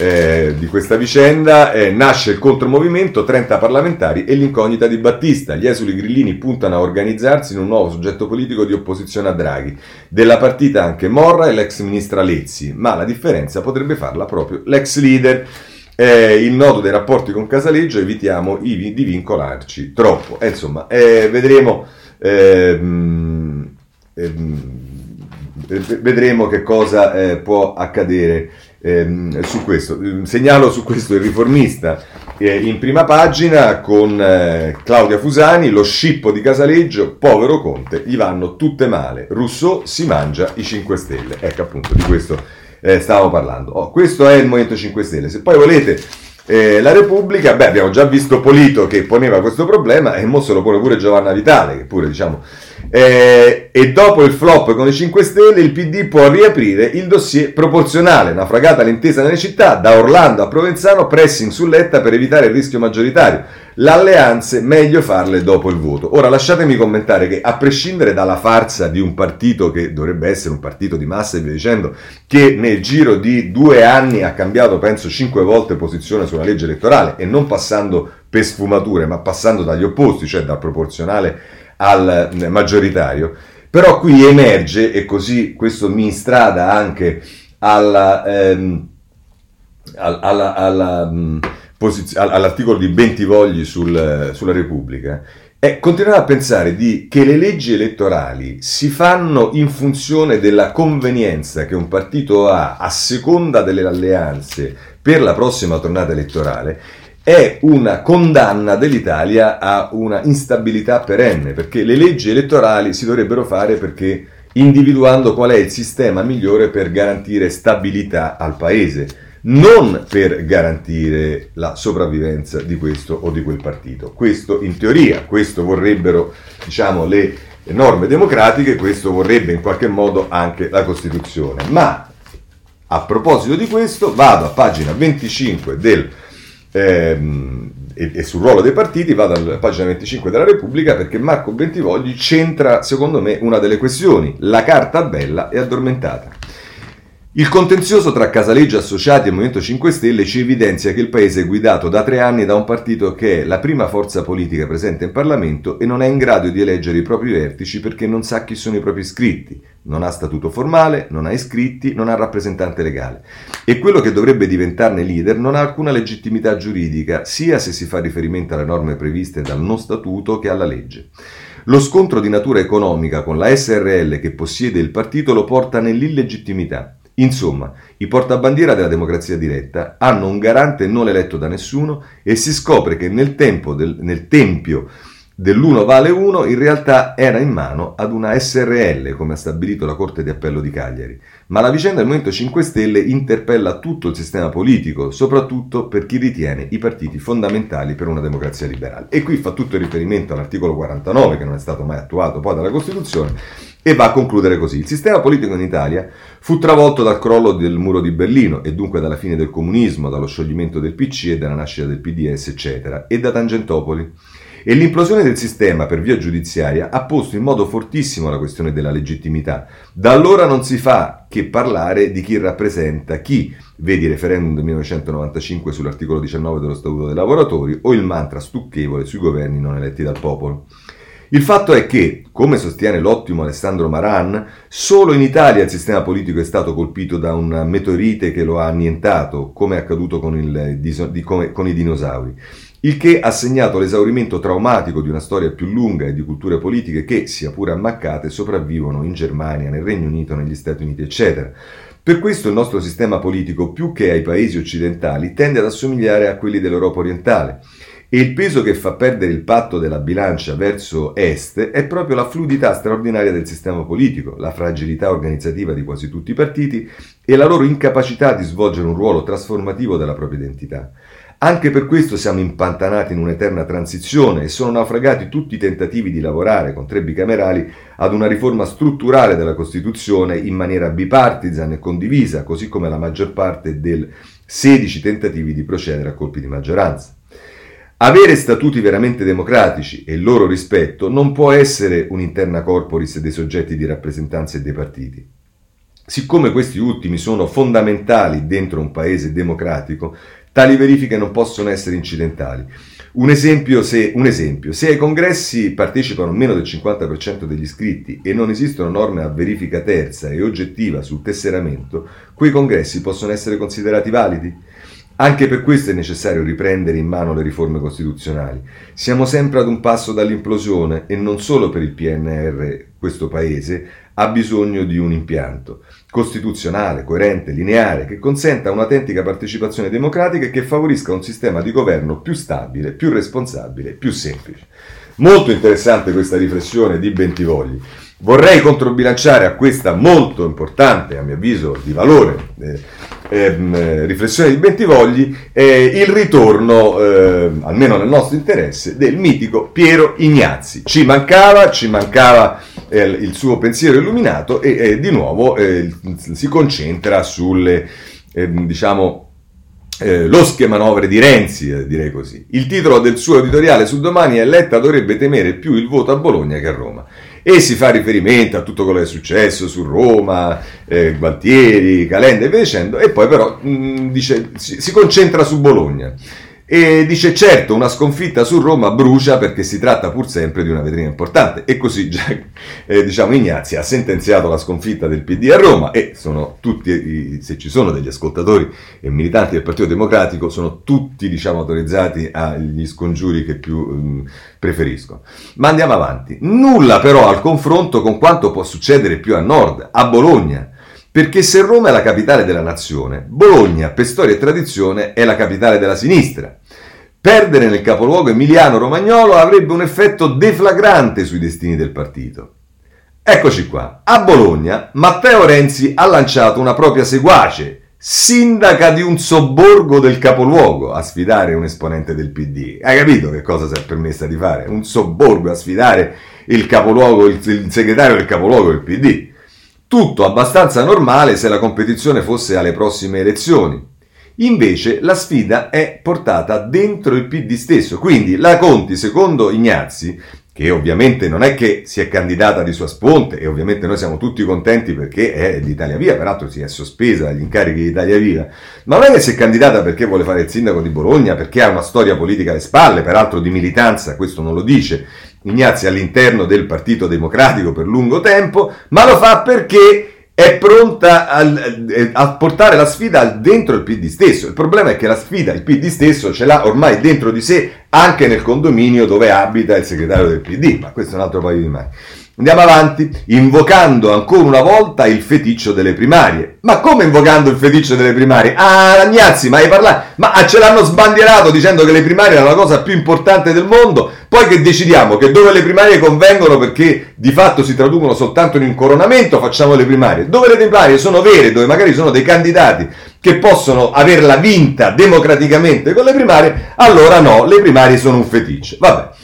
eh, di questa vicenda, eh, nasce il contromovimento, 30 parlamentari e l'incognita di Battista. Gli esuli grillini puntano a organizzarsi in un nuovo soggetto politico di opposizione a Draghi. Della partita anche Morra e l'ex ministra Lezzi, ma la differenza potrebbe farla proprio l'ex leader. Eh, il nodo dei rapporti con Casaleggio evitiamo di vincolarci troppo. Eh, insomma, eh, vedremo, ehm, ehm, vedremo che cosa eh, può accadere ehm, su questo. Segnalo su questo il riformista eh, in prima pagina con eh, Claudia Fusani, lo scippo di Casaleggio, povero Conte, gli vanno tutte male. Rousseau si mangia i 5 Stelle. Ecco appunto di questo eh, stavamo parlando. Oh, questo è il Movimento 5 Stelle. Se poi volete eh, la Repubblica, beh, abbiamo già visto Polito che poneva questo problema e mo se lo pone pure Giovanna Vitale, che pure diciamo eh, e dopo il flop con i 5 Stelle, il PD può riaprire il dossier proporzionale. Naufragata l'intesa nelle città, da Orlando a Provenzano, pressing su Letta per evitare il rischio maggioritario. Le alleanze, meglio farle dopo il voto. Ora lasciatemi commentare che, a prescindere dalla farsa di un partito che dovrebbe essere un partito di massa e via dicendo, che nel giro di due anni ha cambiato, penso, cinque volte posizione sulla legge elettorale e non passando per sfumature, ma passando dagli opposti, cioè dal proporzionale al eh, maggioritario, però qui emerge, e così questo mi strada anche alla, ehm, alla, alla, mm, posiz- all'articolo di Bentivogli sul, sulla Repubblica, è continuare a pensare di, che le leggi elettorali si fanno in funzione della convenienza che un partito ha a seconda delle alleanze per la prossima tornata elettorale è una condanna dell'Italia a una instabilità perenne, perché le leggi elettorali si dovrebbero fare perché individuando qual è il sistema migliore per garantire stabilità al paese, non per garantire la sopravvivenza di questo o di quel partito. Questo in teoria, questo vorrebbero diciamo, le norme democratiche, questo vorrebbe in qualche modo anche la Costituzione. Ma a proposito di questo, vado a pagina 25 del ehm, e, e, sul ruolo dei partiti vado alla pagina 25 della Repubblica perché Marco Bentivogli centra secondo me una delle questioni, la carta bella è addormentata. Il contenzioso tra Casaleggio associati e Movimento 5 Stelle ci evidenzia che il paese è guidato da tre anni da un partito che è la prima forza politica presente in Parlamento e non è in grado di eleggere i propri vertici perché non sa chi sono i propri iscritti, non ha statuto formale, non ha iscritti, non ha rappresentante legale. E quello che dovrebbe diventarne leader non ha alcuna legittimità giuridica, sia se si fa riferimento alle norme previste dal non statuto che alla legge. Lo scontro di natura economica con la SRL che possiede il partito lo porta nell'illegittimità. Insomma, i portabandiera della democrazia diretta hanno un garante non eletto da nessuno e si scopre che nel, del, nel tempio dell'1 vale 1 in realtà era in mano ad una SRL, come ha stabilito la Corte di Appello di Cagliari. Ma la vicenda del Movimento 5 Stelle interpella tutto il sistema politico, soprattutto per chi ritiene i partiti fondamentali per una democrazia liberale. E qui fa tutto riferimento all'articolo 49, che non è stato mai attuato poi dalla Costituzione, e va a concludere così. Il sistema politico in Italia fu travolto dal crollo del muro di Berlino e dunque dalla fine del comunismo, dallo scioglimento del PC e dalla nascita del PDS, eccetera, e da Tangentopoli. E l'implosione del sistema per via giudiziaria ha posto in modo fortissimo la questione della legittimità. Da allora non si fa che parlare di chi rappresenta chi, vedi il referendum del 1995 sull'articolo 19 dello Statuto dei lavoratori o il mantra stucchevole sui governi non eletti dal popolo. Il fatto è che, come sostiene l'ottimo Alessandro Maran, solo in Italia il sistema politico è stato colpito da una meteorite che lo ha annientato, come è accaduto con, il, con i dinosauri il che ha segnato l'esaurimento traumatico di una storia più lunga e di culture politiche che, sia pure ammaccate, sopravvivono in Germania, nel Regno Unito, negli Stati Uniti, eccetera. Per questo il nostro sistema politico, più che ai paesi occidentali, tende ad assomigliare a quelli dell'Europa orientale e il peso che fa perdere il patto della bilancia verso est è proprio la fluidità straordinaria del sistema politico, la fragilità organizzativa di quasi tutti i partiti e la loro incapacità di svolgere un ruolo trasformativo della propria identità. Anche per questo siamo impantanati in un'eterna transizione e sono naufragati tutti i tentativi di lavorare con tre bicamerali ad una riforma strutturale della Costituzione in maniera bipartisan e condivisa, così come la maggior parte dei 16 tentativi di procedere a colpi di maggioranza. Avere statuti veramente democratici e il loro rispetto non può essere un'interna corporis dei soggetti di rappresentanza e dei partiti. Siccome questi ultimi sono fondamentali dentro un paese democratico, tali verifiche non possono essere incidentali. Un esempio, se, un esempio, se ai congressi partecipano meno del 50% degli iscritti e non esistono norme a verifica terza e oggettiva sul tesseramento, quei congressi possono essere considerati validi? Anche per questo è necessario riprendere in mano le riforme costituzionali. Siamo sempre ad un passo dall'implosione e non solo per il PNR questo Paese ha bisogno di un impianto costituzionale, coerente, lineare, che consenta un'autentica partecipazione democratica e che favorisca un sistema di governo più stabile, più responsabile, più semplice. Molto interessante questa riflessione di Bentivogli. Vorrei controbilanciare a questa molto importante, a mio avviso, di valore, eh, eh, riflessione di Bentivogli, eh, il ritorno, eh, almeno nel nostro interesse, del mitico Piero Ignazzi. Ci mancava, ci mancava eh, il suo pensiero illuminato e di nuovo eh, si concentra sulle, diciamo, eh, lo schemanovre di Renzi, eh, direi così. Il titolo del suo editoriale su domani è Letta dovrebbe temere più il voto a Bologna che a Roma e si fa riferimento a tutto quello che è successo su Roma, eh, Gualtieri, Calenda e via dicendo, e poi però mh, mm, dice, si, si concentra su Bologna. E dice certo una sconfitta su Roma brucia perché si tratta pur sempre di una vetrina importante e così già eh, diciamo Ignazzi ha sentenziato la sconfitta del PD a Roma e sono tutti, se ci sono degli ascoltatori e militanti del Partito Democratico sono tutti diciamo autorizzati agli scongiuri che più um, preferisco. Ma andiamo avanti. Nulla però al confronto con quanto può succedere più a nord, a Bologna perché se Roma è la capitale della nazione, Bologna, per storia e tradizione, è la capitale della sinistra. Perdere nel capoluogo emiliano-romagnolo avrebbe un effetto deflagrante sui destini del partito. Eccoci qua. A Bologna, Matteo Renzi ha lanciato una propria seguace, sindaca di un sobborgo del capoluogo, a sfidare un esponente del PD. Hai capito che cosa si è permessa di fare? Un sobborgo a sfidare il capoluogo, il, il segretario del capoluogo del PD. Tutto abbastanza normale se la competizione fosse alle prossime elezioni. Invece la sfida è portata dentro il PD stesso, quindi la Conti, secondo Ignazzi, che ovviamente non è che si è candidata di sua sponte e ovviamente noi siamo tutti contenti perché è l'Italia Via, peraltro si è sospesa agli incarichi di Italia Viva, ma non è che si è candidata perché vuole fare il sindaco di Bologna, perché ha una storia politica alle spalle, peraltro di militanza, questo non lo dice, Ignazzi all'interno del Partito Democratico per lungo tempo, ma lo fa perché è pronta a, eh, a, portare la sfida dentro il PD stesso. Il problema è che la sfida il PD stesso ce l'ha ormai dentro di sé anche nel condominio dove abita il segretario del PD, ma questo è un altro paio di mani. Andiamo avanti, invocando ancora una volta il feticcio delle primarie. Ma come invocando il feticcio delle primarie? Ah, Ragnazzi, ma hai parlato? Ma ce l'hanno sbandierato dicendo che le primarie erano la cosa più importante del mondo, poi che decidiamo che dove le primarie convengono perché di fatto si traducono soltanto in un coronamento, facciamo le primarie. Dove le primarie sono vere, dove magari sono dei candidati che possono averla vinta democraticamente con le primarie, allora no, le primarie sono un feticcio. Vabbè.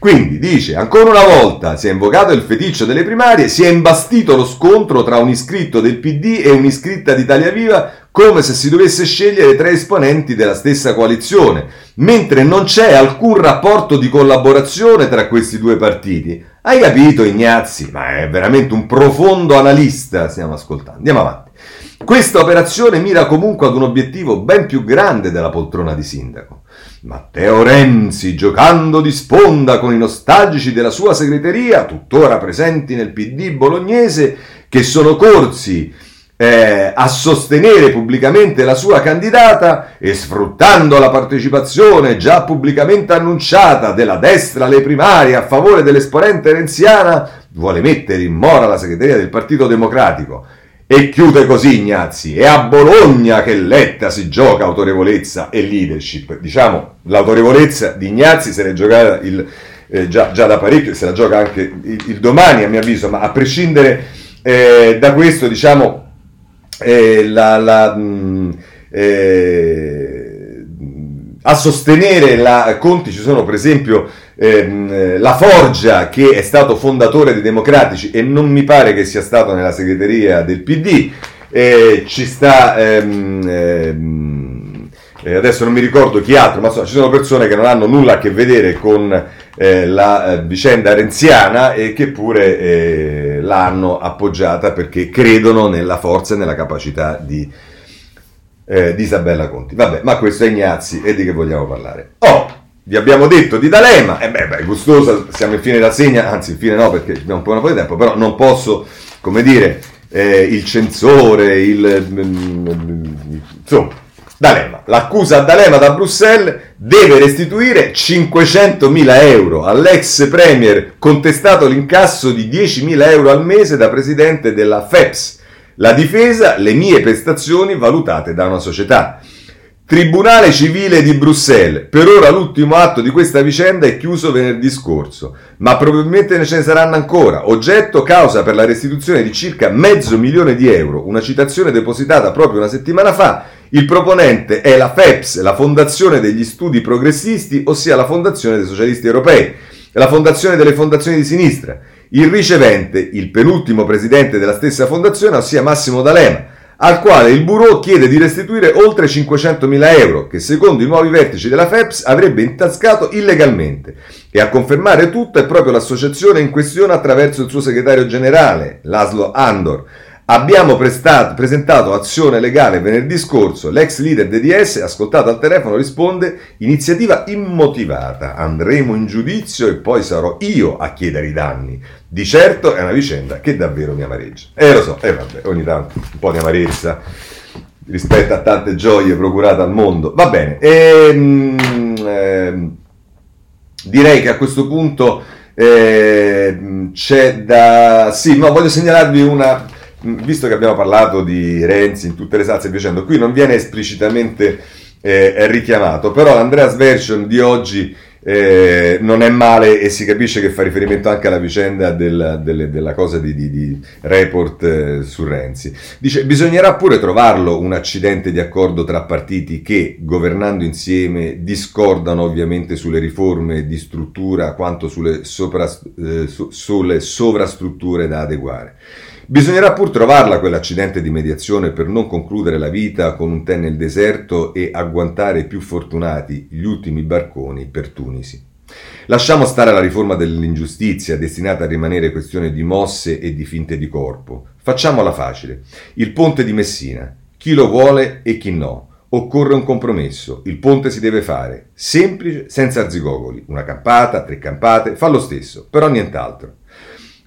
Quindi dice, ancora una volta si è invocato il feticcio delle primarie, si è imbastito lo scontro tra un iscritto del PD e un'iscritta di Italia Viva come se si dovesse scegliere tre esponenti della stessa coalizione, mentre non c'è alcun rapporto di collaborazione tra questi due partiti. Hai capito Ignazzi? Ma è veramente un profondo analista, stiamo ascoltando. Andiamo avanti. Questa operazione mira comunque ad un obiettivo ben più grande della poltrona di sindaco. Matteo Renzi, giocando di sponda con i nostalgici della sua segreteria, tuttora presenti nel PD bolognese, che sono corsi eh, a sostenere pubblicamente la sua candidata e sfruttando la partecipazione già pubblicamente annunciata della destra alle primarie a favore dell'esponente renziana, vuole mettere in mora la segreteria del Partito Democratico e chiude così Ignazzi, è a Bologna che Letta si gioca autorevolezza e leadership. Diciamo, l'autorevolezza di Ignazzi se ne giocata il, eh, già, già, da parecchio, se la gioca anche il, il, domani a mio avviso, ma a prescindere eh, da questo, diciamo, eh, la, la, mh, mm, eh, a sostenere la Conti ci sono per esempio ehm, la Forgia che è stato fondatore dei Democratici e non mi pare che sia stato nella segreteria del PD, eh, ci sta... Ehm, ehm, eh, adesso non mi ricordo chi altro, ma insomma, ci sono persone che non hanno nulla a che vedere con eh, la eh, vicenda renziana e che pure eh, l'hanno appoggiata perché credono nella forza e nella capacità di, eh, di Isabella Conti. Vabbè, ma questo è Ignazzi e di che vogliamo parlare? Oh, vi abbiamo detto di D'Alema, e eh beh, beh, gustosa, siamo in fine da segna, anzi in fine no perché abbiamo un po', un po' di tempo, però non posso, come dire, eh, il censore, il... Mm, insomma, D'Alema. L'accusa a D'Alema da Bruxelles deve restituire 500.000 euro all'ex premier contestato l'incasso di 10.000 euro al mese da presidente della FEPS. La difesa, le mie prestazioni valutate da una società. Tribunale civile di Bruxelles. Per ora l'ultimo atto di questa vicenda è chiuso venerdì scorso, ma probabilmente ne ce ne saranno ancora. Oggetto causa per la restituzione di circa mezzo milione di euro, una citazione depositata proprio una settimana fa. Il proponente è la FEPS, la Fondazione degli Studi Progressisti, ossia la Fondazione dei Socialisti Europei, la Fondazione delle Fondazioni di Sinistra. Il ricevente, il penultimo presidente della stessa fondazione, ossia Massimo D'Alema al quale il Bureau chiede di restituire oltre 500.000 euro, che secondo i nuovi vertici della FEPS avrebbe intascato illegalmente. E a confermare tutto è proprio l'associazione in questione attraverso il suo segretario generale, Laszlo Andor, Abbiamo prestato, presentato azione legale venerdì scorso. L'ex leader DDS, ascoltato al telefono, risponde: Iniziativa immotivata. Andremo in giudizio e poi sarò io a chiedere i danni. Di certo è una vicenda che davvero mi amareggia. E eh, lo so, e eh, vabbè, ogni tanto un po' di amarezza rispetto a tante gioie procurate al mondo. Va bene. Ehm, eh, direi che a questo punto eh, c'è da. Sì, ma voglio segnalarvi una visto che abbiamo parlato di Renzi in tutte le salse dicendo, qui non viene esplicitamente eh, richiamato, però l'Andreas Version di oggi eh, non è male e si capisce che fa riferimento anche alla vicenda del, delle, della cosa di, di, di report eh, su Renzi. Dice, bisognerà pure trovarlo un accidente di accordo tra partiti che, governando insieme, discordano ovviamente sulle riforme di struttura quanto sulle, sopra, eh, su, sulle sovrastrutture da adeguare. Bisognerà pur trovarla quell'accidente di mediazione per non concludere la vita con un tè nel deserto e agguantare i più fortunati, gli ultimi barconi per Tunisi. Lasciamo stare la riforma dell'ingiustizia destinata a rimanere questione di mosse e di finte di corpo. Facciamola facile. Il ponte di Messina. Chi lo vuole e chi no. Occorre un compromesso. Il ponte si deve fare. Semplice, senza arzigogoli. Una campata, tre campate, fa lo stesso, però nient'altro.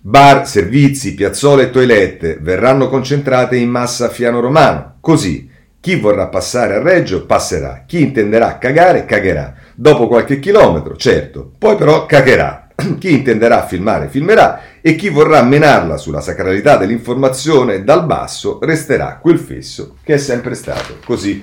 Bar, servizi, piazzole e toilette verranno concentrate in massa a Fiano Romano. Così, chi vorrà passare a Reggio passerà, chi intenderà cagare cagherà. Dopo qualche chilometro, certo, poi però cagherà. chi intenderà filmare filmerà e chi vorrà menarla sulla sacralità dell'informazione dal basso resterà quel fesso che è sempre stato. Così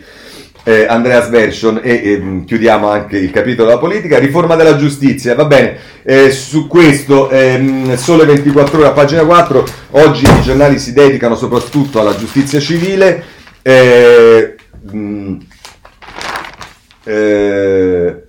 eh, Andreas Version e, e, mm, chiudiamo anche il capitolo della politica. Riforma della giustizia, va bene, eh, su questo ehm, sole 24 ore a pagina 4, oggi i giornali si dedicano soprattutto alla giustizia civile. Eh, mh, mm, eh,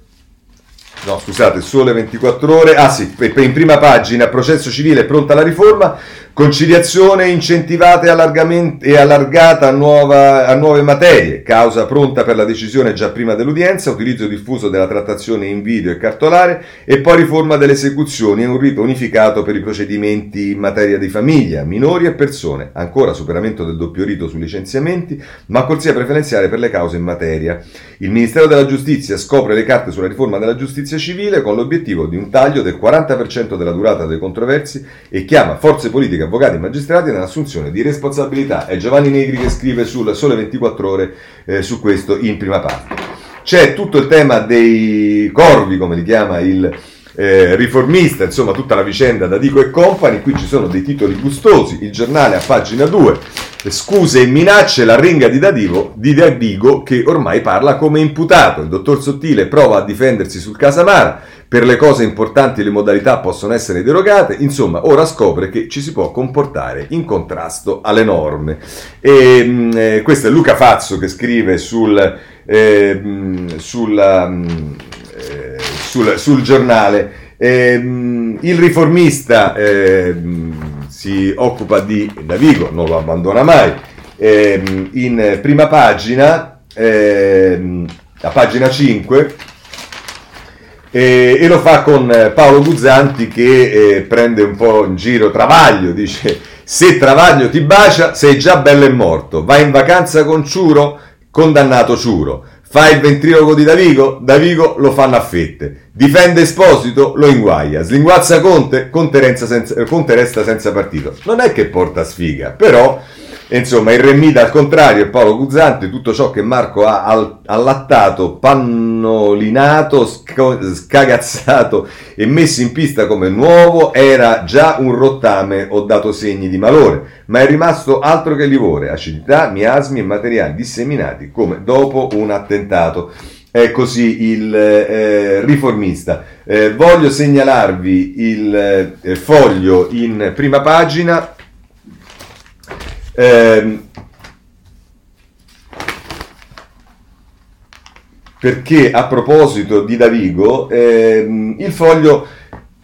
no scusate, sole 24 ore, ah sì, in prima pagina, processo civile pronta la riforma, Conciliazione incentivata e allargata a, nuova, a, nuove materie, causa pronta per la decisione già prima dell'udienza, utilizzo diffuso della trattazione in video e cartolare e poi riforma delle esecuzioni e un rito unificato per i procedimenti in materia di famiglia, minori e persone, ancora superamento del doppio rito sui licenziamenti, ma corsia preferenziale per le cause in materia. Il Ministero della Giustizia scopre le carte sulla riforma della giustizia civile con l'obiettivo di un taglio del 40% della durata dei controversi e chiama forze politiche politiche, avvocati e magistrati nell'assunzione di responsabilità. È Giovanni Negri che scrive sul Sole 24 Ore eh, su questo in prima parte. C'è tutto il tema dei corvi, come li chiama il eh, riformista, insomma tutta la vicenda da Dico e Company, qui ci sono dei titoli gustosi, il giornale a pagina 2, scuse e minacce, la ringa di Dadivo, di Dadigo che ormai parla come imputato, il dottor Sottile prova a difendersi sul Casamara, per le cose importanti le modalità possono essere derogate, insomma ora scopre che ci si può comportare in contrasto alle norme. E, mm, eh, questo è Luca Fazzo che scrive sul, eh, mm, sulla, mm, eh, sul, sul giornale. Eh, il riformista eh, si occupa di Davigo, non lo abbandona mai. Eh, in prima pagina, a pagina 5, E, e, lo fa con Paolo Guzzanti che eh, prende un po' in giro Travaglio, dice se Travaglio ti bacia sei già bello e morto, vai in vacanza con Ciuro, condannato Ciuro. Fa il ventriloquo di Davigo? Davigo lo fanno a fette. Difende Esposito? Lo inguaia. Slinguazza Conte? Conte, resta senza partito. Non è che porta sfiga, però insomma, il Remida al contrario, Paolo Guzzanti, tutto ciò che Marco ha allattato, pannolinato, scagazzato e messo in pista come nuovo, era già un rottame o dato segni di malore, ma è rimasto altro che livore, acidità, miasmi e materiali disseminati come dopo un attentato. È così il eh, riformista. Eh, voglio segnalarvi il eh, foglio in prima pagina eh, perché a proposito di Davigo, eh, il foglio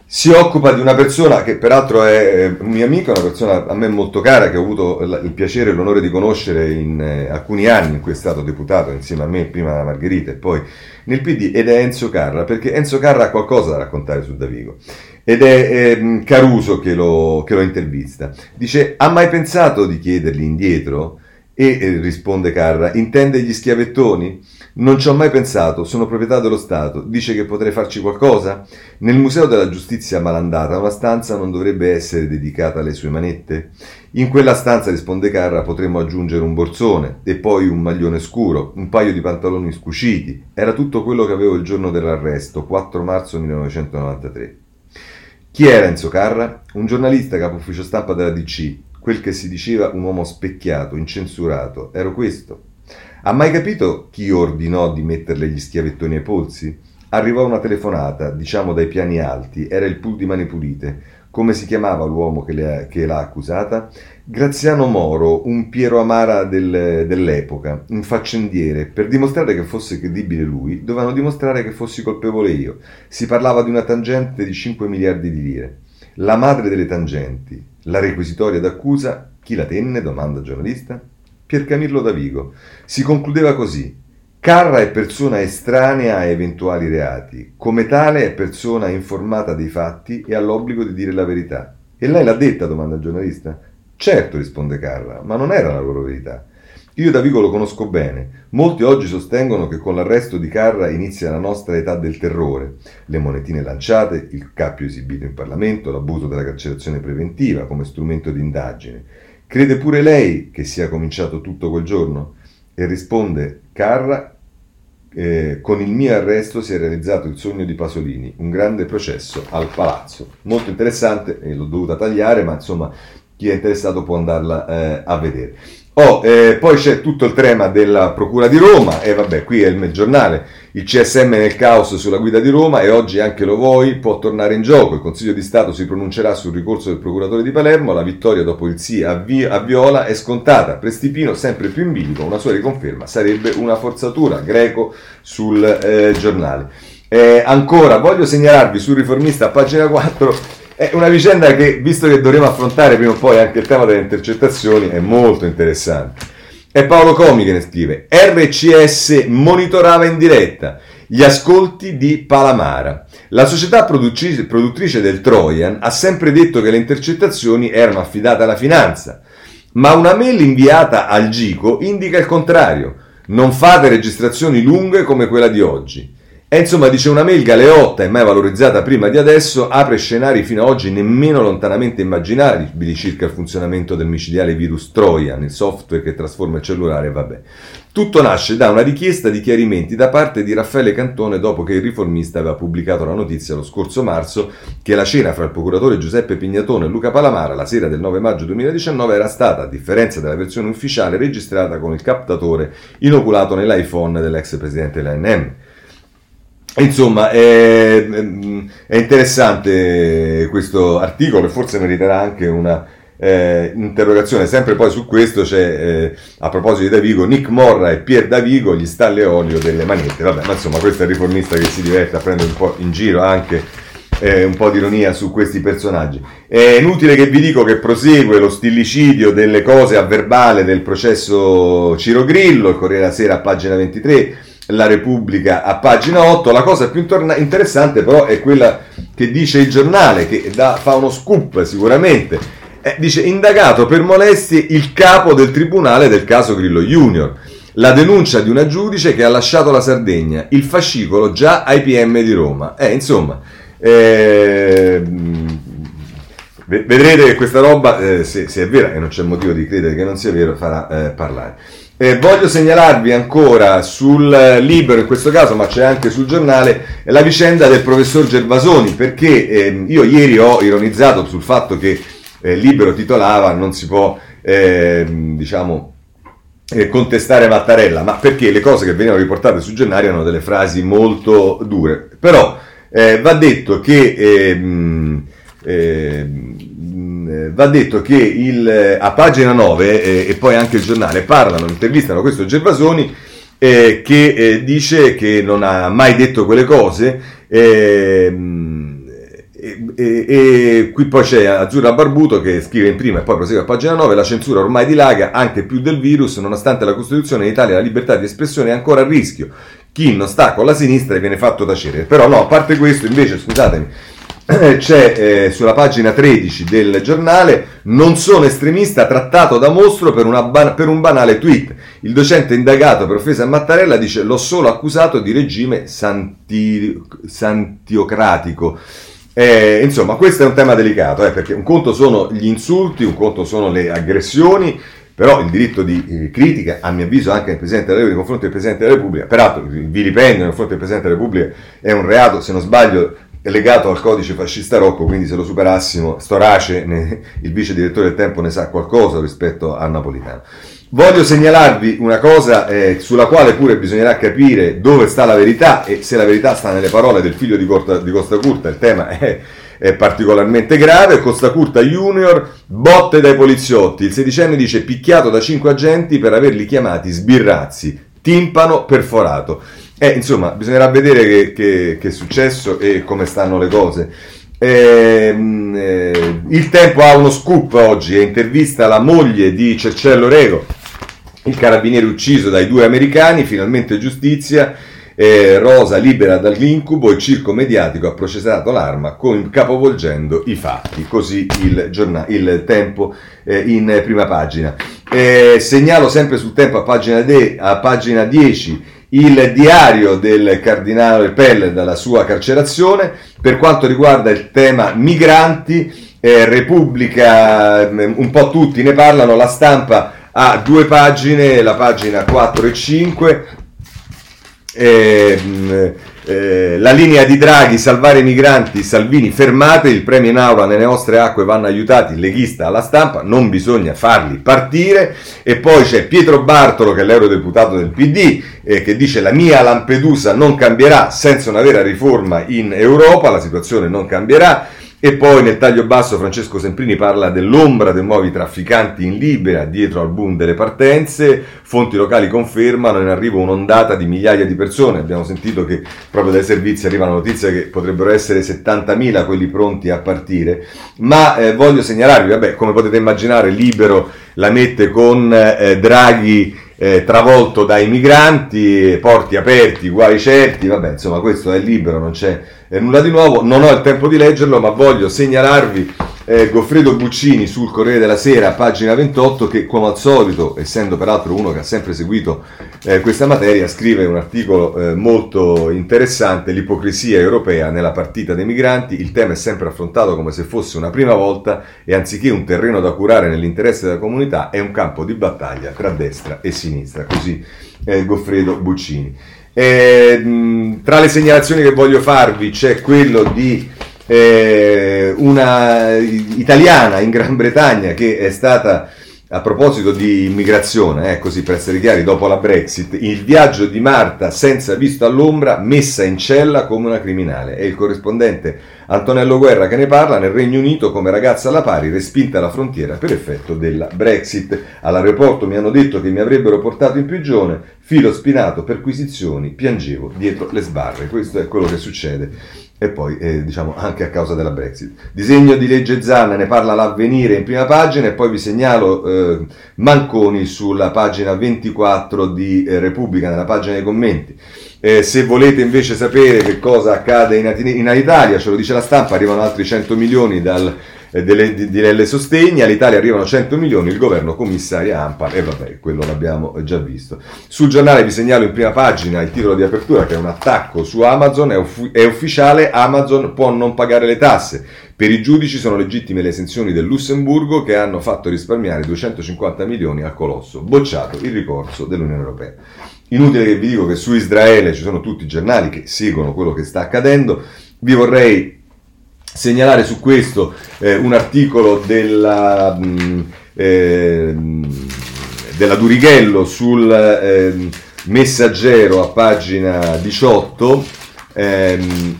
si occupa di una persona che peraltro è un mio amico, una persona a me molto cara, che ho avuto il piacere e l'onore di conoscere in eh, alcuni anni in cui è stato deputato insieme a me, prima da Margherita e poi nel PD, ed è Enzo Carra, perché Enzo Carra ha qualcosa da raccontare su Davigo. Ed è eh, Caruso che lo, che lo intervista. Dice, ha mai pensato di chiedergli indietro? E eh, risponde Carra, intende gli schiavettoni? Non ci ho mai pensato, sono proprietà dello Stato. Dice che potrei farci qualcosa? Nel Museo della Giustizia malandata una stanza non dovrebbe essere dedicata alle sue manette? In quella stanza, risponde Carra, potremmo aggiungere un borsone e poi un maglione scuro, un paio di pantaloni scuciti. Era tutto quello che avevo il giorno dell'arresto, 4 marzo 1993. Chi era Enzo Carra? Un giornalista capo ufficio stampa della DC, quel che si diceva un uomo specchiato, incensurato. Ero questo. Ha mai capito chi ordinò di metterle gli schiavettoni ai polsi? Arrivò una telefonata, diciamo dai piani alti, era il pool di Mani Pulite. Come si chiamava l'uomo che, le, che l'ha accusata? Graziano Moro, un Piero Amara del, dell'epoca, un faccendiere. Per dimostrare che fosse credibile lui, dovevano dimostrare che fossi colpevole io. Si parlava di una tangente di 5 miliardi di lire. La madre delle tangenti, la requisitoria d'accusa, chi la tenne? domanda il giornalista. Piercamillo Davigo. Si concludeva così. Carra è persona estranea a eventuali reati, come tale è persona informata dei fatti e ha l'obbligo di dire la verità. E lei l'ha detta? domanda il giornalista. Certo, risponde Carra, ma non era la loro verità. Io Davigo lo conosco bene. Molti oggi sostengono che con l'arresto di Carra inizia la nostra età del terrore. Le monetine lanciate, il cappio esibito in Parlamento, l'abuso della carcerazione preventiva come strumento di indagine. Crede pure lei che sia cominciato tutto quel giorno? E risponde Carra, eh, con il mio arresto si è realizzato il sogno di Pasolini, un grande processo al palazzo. Molto interessante, e l'ho dovuta tagliare, ma insomma chi è interessato può andarla eh, a vedere. Oh, eh, poi c'è tutto il tema della Procura di Roma e vabbè, qui è il giornale, il CSM nel caos sulla guida di Roma e oggi anche lo vuoi può tornare in gioco. Il Consiglio di Stato si pronuncerà sul ricorso del procuratore di Palermo, la vittoria dopo il sì a, Vi- a Viola è scontata. Prestipino sempre più in bilico, una sua riconferma sarebbe una forzatura, greco sul eh, giornale. Eh, ancora, voglio segnalarvi sul riformista pagina 4 è una vicenda che, visto che dovremo affrontare prima o poi anche il tema delle intercettazioni, è molto interessante. È Paolo Comi che ne scrive. RCS monitorava in diretta gli ascolti di Palamara. La società produttrice del Trojan ha sempre detto che le intercettazioni erano affidate alla finanza, ma una mail inviata al Gico indica il contrario. Non fate registrazioni lunghe come quella di oggi. E insomma, dice una mail galeotta e mai valorizzata prima di adesso, apre scenari fino ad oggi nemmeno lontanamente immaginabili circa il funzionamento del micidiale virus Trojan, il software che trasforma il cellulare, vabbè. Tutto nasce da una richiesta di chiarimenti da parte di Raffaele Cantone dopo che il riformista aveva pubblicato la notizia lo scorso marzo che la cena fra il procuratore Giuseppe Pignatone e Luca Palamara la sera del 9 maggio 2019 era stata, a differenza della versione ufficiale, registrata con il captatore inoculato nell'iPhone dell'ex presidente dell'ANM. Insomma, è, è, interessante questo articolo e forse meriterà anche una eh, interrogazione. Sempre poi su questo c'è, eh, a proposito di Davigo, Nick Morra e Pier Davigo, gli stalle olio delle manette. Vabbè, ma insomma, questo è il riformista che si diverte a prendere un po' in giro anche eh, un po' di ironia su questi personaggi. È inutile che vi dico che prosegue lo stillicidio delle cose a verbale del processo Ciro Grillo, il Corriere della Sera pagina 23 la Repubblica a pagina 8. La cosa più interessante però è quella che dice il giornale, che da, fa uno scoop sicuramente. Eh, dice indagato per molestie il capo del tribunale del caso Grillo Junior. La denuncia di una giudice che ha lasciato la Sardegna, il fascicolo già ai PM di Roma. Eh, insomma, eh, vedrete che questa roba, eh, se, se, è vera, e non c'è motivo di credere che non sia vero, farà eh, parlare. Eh, voglio segnalarvi ancora sul libro, in questo caso, ma c'è anche sul giornale, la vicenda del professor Gervasoni, perché eh, io ieri ho ironizzato sul fatto che eh, libero titolava non si può, ehm, diciamo, eh, contestare Mattarella, ma perché le cose che venivano riportate sul giornale erano delle frasi molto dure. Però eh, va detto che... Ehm, ehm, eh, va detto che il, eh, a pagina 9 eh, e poi anche il giornale parlano, intervistano questo Gervasoni eh, che eh, dice che non ha mai detto quelle cose ehm, e, qui poi c'è Azzurra Barbuto che scrive in prima e poi prosegue a pagina 9 la censura ormai dilaga anche più del virus nonostante la Costituzione in Italia la libertà di espressione è ancora a rischio. Chi non sta con la sinistra viene fatto tacere. Però no a parte questo invece scusatemi c'è eh, sulla pagina 13 del giornale, non sono estremista trattato da mostro per, ban- per, un banale tweet. Il docente indagato per offesa a Mattarella dice l'ho solo accusato di regime santi- santiocratico. Eh, insomma, questo è un tema delicato, eh, perché un conto sono gli insulti, un conto sono le aggressioni, però il diritto di eh, critica, a mio avviso, anche del Presidente della Repubblica, nei del Presidente della Repubblica, peraltro il vilipendio nei confronti del Presidente della Repubblica è un reato, se non sbaglio, legato al codice fascista Rocco, quindi se lo superassimo, Storace, ne, il vice direttore del Tempo, ne sa qualcosa rispetto a Napolitano. Voglio segnalarvi una cosa eh, sulla quale pure bisognerà capire dove sta la verità e se la verità sta nelle parole del figlio di, Corta, di Costa Curta, il tema è, è particolarmente grave. Costa Curta Junior, botte dai poliziotti. Il sedicenne dice picchiato da cinque agenti per averli chiamati sbirrazzi, timpano perforato. Eh, insomma, bisognerà vedere che, che, che, è successo e come stanno le cose. Eh, eh, il tempo ha uno scoop oggi, è intervista la moglie di Cercello Rego, il carabiniere ucciso dai due americani, finalmente giustizia. Eh, Rosa libera dall'incubo, il circo mediatico ha processato l'arma con, capovolgendo i fatti, così il, giornale, il tempo eh, in prima pagina. Eh, segnalo sempre sul tempo a pagina, de, a pagina 10 il diario del cardinale Pelle dalla sua carcerazione. Per quanto riguarda il tema migranti, eh, Repubblica, mm, un po' tutti ne parlano, la stampa ha due pagine, la pagina 4 e 5. Eh, eh, la linea di Draghi, salvare i migranti, Salvini fermate, il premio in aula nelle nostre acque vanno aiutati, leghista alla stampa, non bisogna farli partire. E poi c'è Pietro Bartolo, che è l'eurodeputato del PD, eh, che dice la mia Lampedusa non cambierà senza una vera riforma in Europa, la situazione non cambierà. E poi nel taglio basso Francesco Semprini parla dell'ombra dei nuovi trafficanti in Libia dietro al boom delle partenze, fonti locali confermano in arrivo un'ondata di migliaia di persone, abbiamo sentito che proprio dai servizi arriva la notizia che potrebbero essere 70.000 quelli pronti a partire, ma eh, voglio segnalarvi, vabbè come potete immaginare Libero la mette con eh, Draghi eh, travolto dai migranti, porti aperti, guai certi, vabbè, insomma, questo è libero, non c'è nulla di nuovo. Non ho il tempo di leggerlo, ma voglio segnalarvi eh, Goffredo Buccini sul Corriere della Sera, pagina 28, che come al solito, essendo peraltro uno che ha sempre seguito eh, questa materia, scrive un articolo eh, molto interessante, l'ipocrisia europea nella partita dei migranti. Il tema è sempre affrontato come se fosse una prima volta e anziché un terreno da curare nell'interesse della comunità, è un campo di battaglia tra destra e sinistra. Così eh, Goffredo Buccini. Eh, tra le segnalazioni che voglio farvi c'è quello di eh, una italiana in Gran Bretagna che è stata a proposito di immigrazione, eh, così per essere chiari, dopo la Brexit, il viaggio di Marta senza visto all'ombra, messa in cella come una criminale. È il corrispondente Antonello Guerra che ne parla nel Regno Unito come ragazza alla pari, respinta alla frontiera per effetto della Brexit. All'aeroporto mi hanno detto che mi avrebbero portato in prigione, filo spinato, perquisizioni, piangevo dietro le sbarre. Questo è quello che succede e poi eh, diciamo anche a causa della Brexit. Disegno di legge Zanna, ne parla l'avvenire in prima pagina e poi vi segnalo eh, Manconi sulla pagina 24 di eh, Repubblica, nella pagina dei commenti. Eh, se volete invece sapere che cosa accade in, in Italia, ce lo dice la stampa, arrivano altri 100 milioni dal delle, di, di Sostegni, all'Italia arrivano 100 milioni, il governo commissaria AMPA e vabbè, quello l'abbiamo già visto. Sul giornale vi segnalo in prima pagina il titolo di apertura che è un attacco su Amazon, è, uf- è ufficiale, Amazon può non pagare le tasse. Per i giudici sono legittime le esenzioni del Lussemburgo che hanno fatto risparmiare 250 milioni al colosso, bocciato il ricorso dell'Unione Europea. Inutile che vi dico che su Israele ci sono tutti i giornali che seguono quello che sta accadendo. Vi vorrei segnalare su questo eh, un articolo della, mh, mm, eh, della Durighello sul eh, messaggero a pagina 18. Ehm,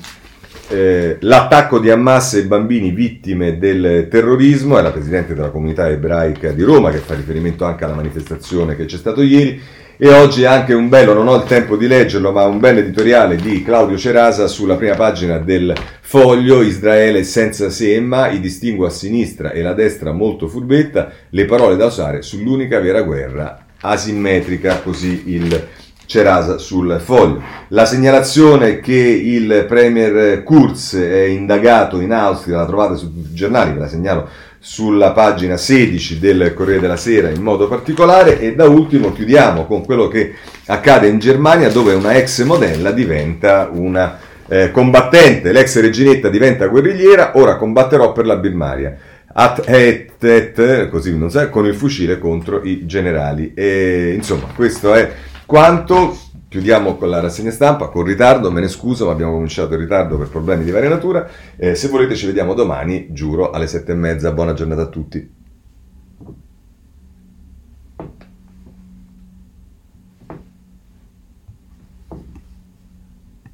eh, l'attacco di Hamas ai bambini vittime del terrorismo, è la presidente della comunità ebraica di Roma che fa riferimento anche alla manifestazione che c'è stato ieri e oggi anche un bello, non ho il tempo di leggerlo, ma un bel editoriale di Claudio Cerasa sulla prima pagina del Foglio, Israele senza sema, i distinguo a sinistra e la destra molto furbetta, le parole da usare sull'unica vera guerra asimmetrica, così il Cerasa sul foglio. La segnalazione che il premier Kurz è indagato in Austria, la trovate sui giornali, ve la segnalo sulla pagina 16 del Corriere della Sera in modo particolare e da ultimo chiudiamo con quello che accade in Germania dove una ex modella diventa una eh, combattente, l'ex reginetta diventa guerrigliera, ora combatterò per la Birmania. At et, et, così non so, con il fucile contro i generali. E, insomma, questo è quanto. Chiudiamo con la rassegna stampa, con ritardo, me ne scuso, ma abbiamo cominciato in ritardo per problemi di varia natura. Eh, se volete ci vediamo domani, giuro, alle sette e mezza. Buona giornata a tutti.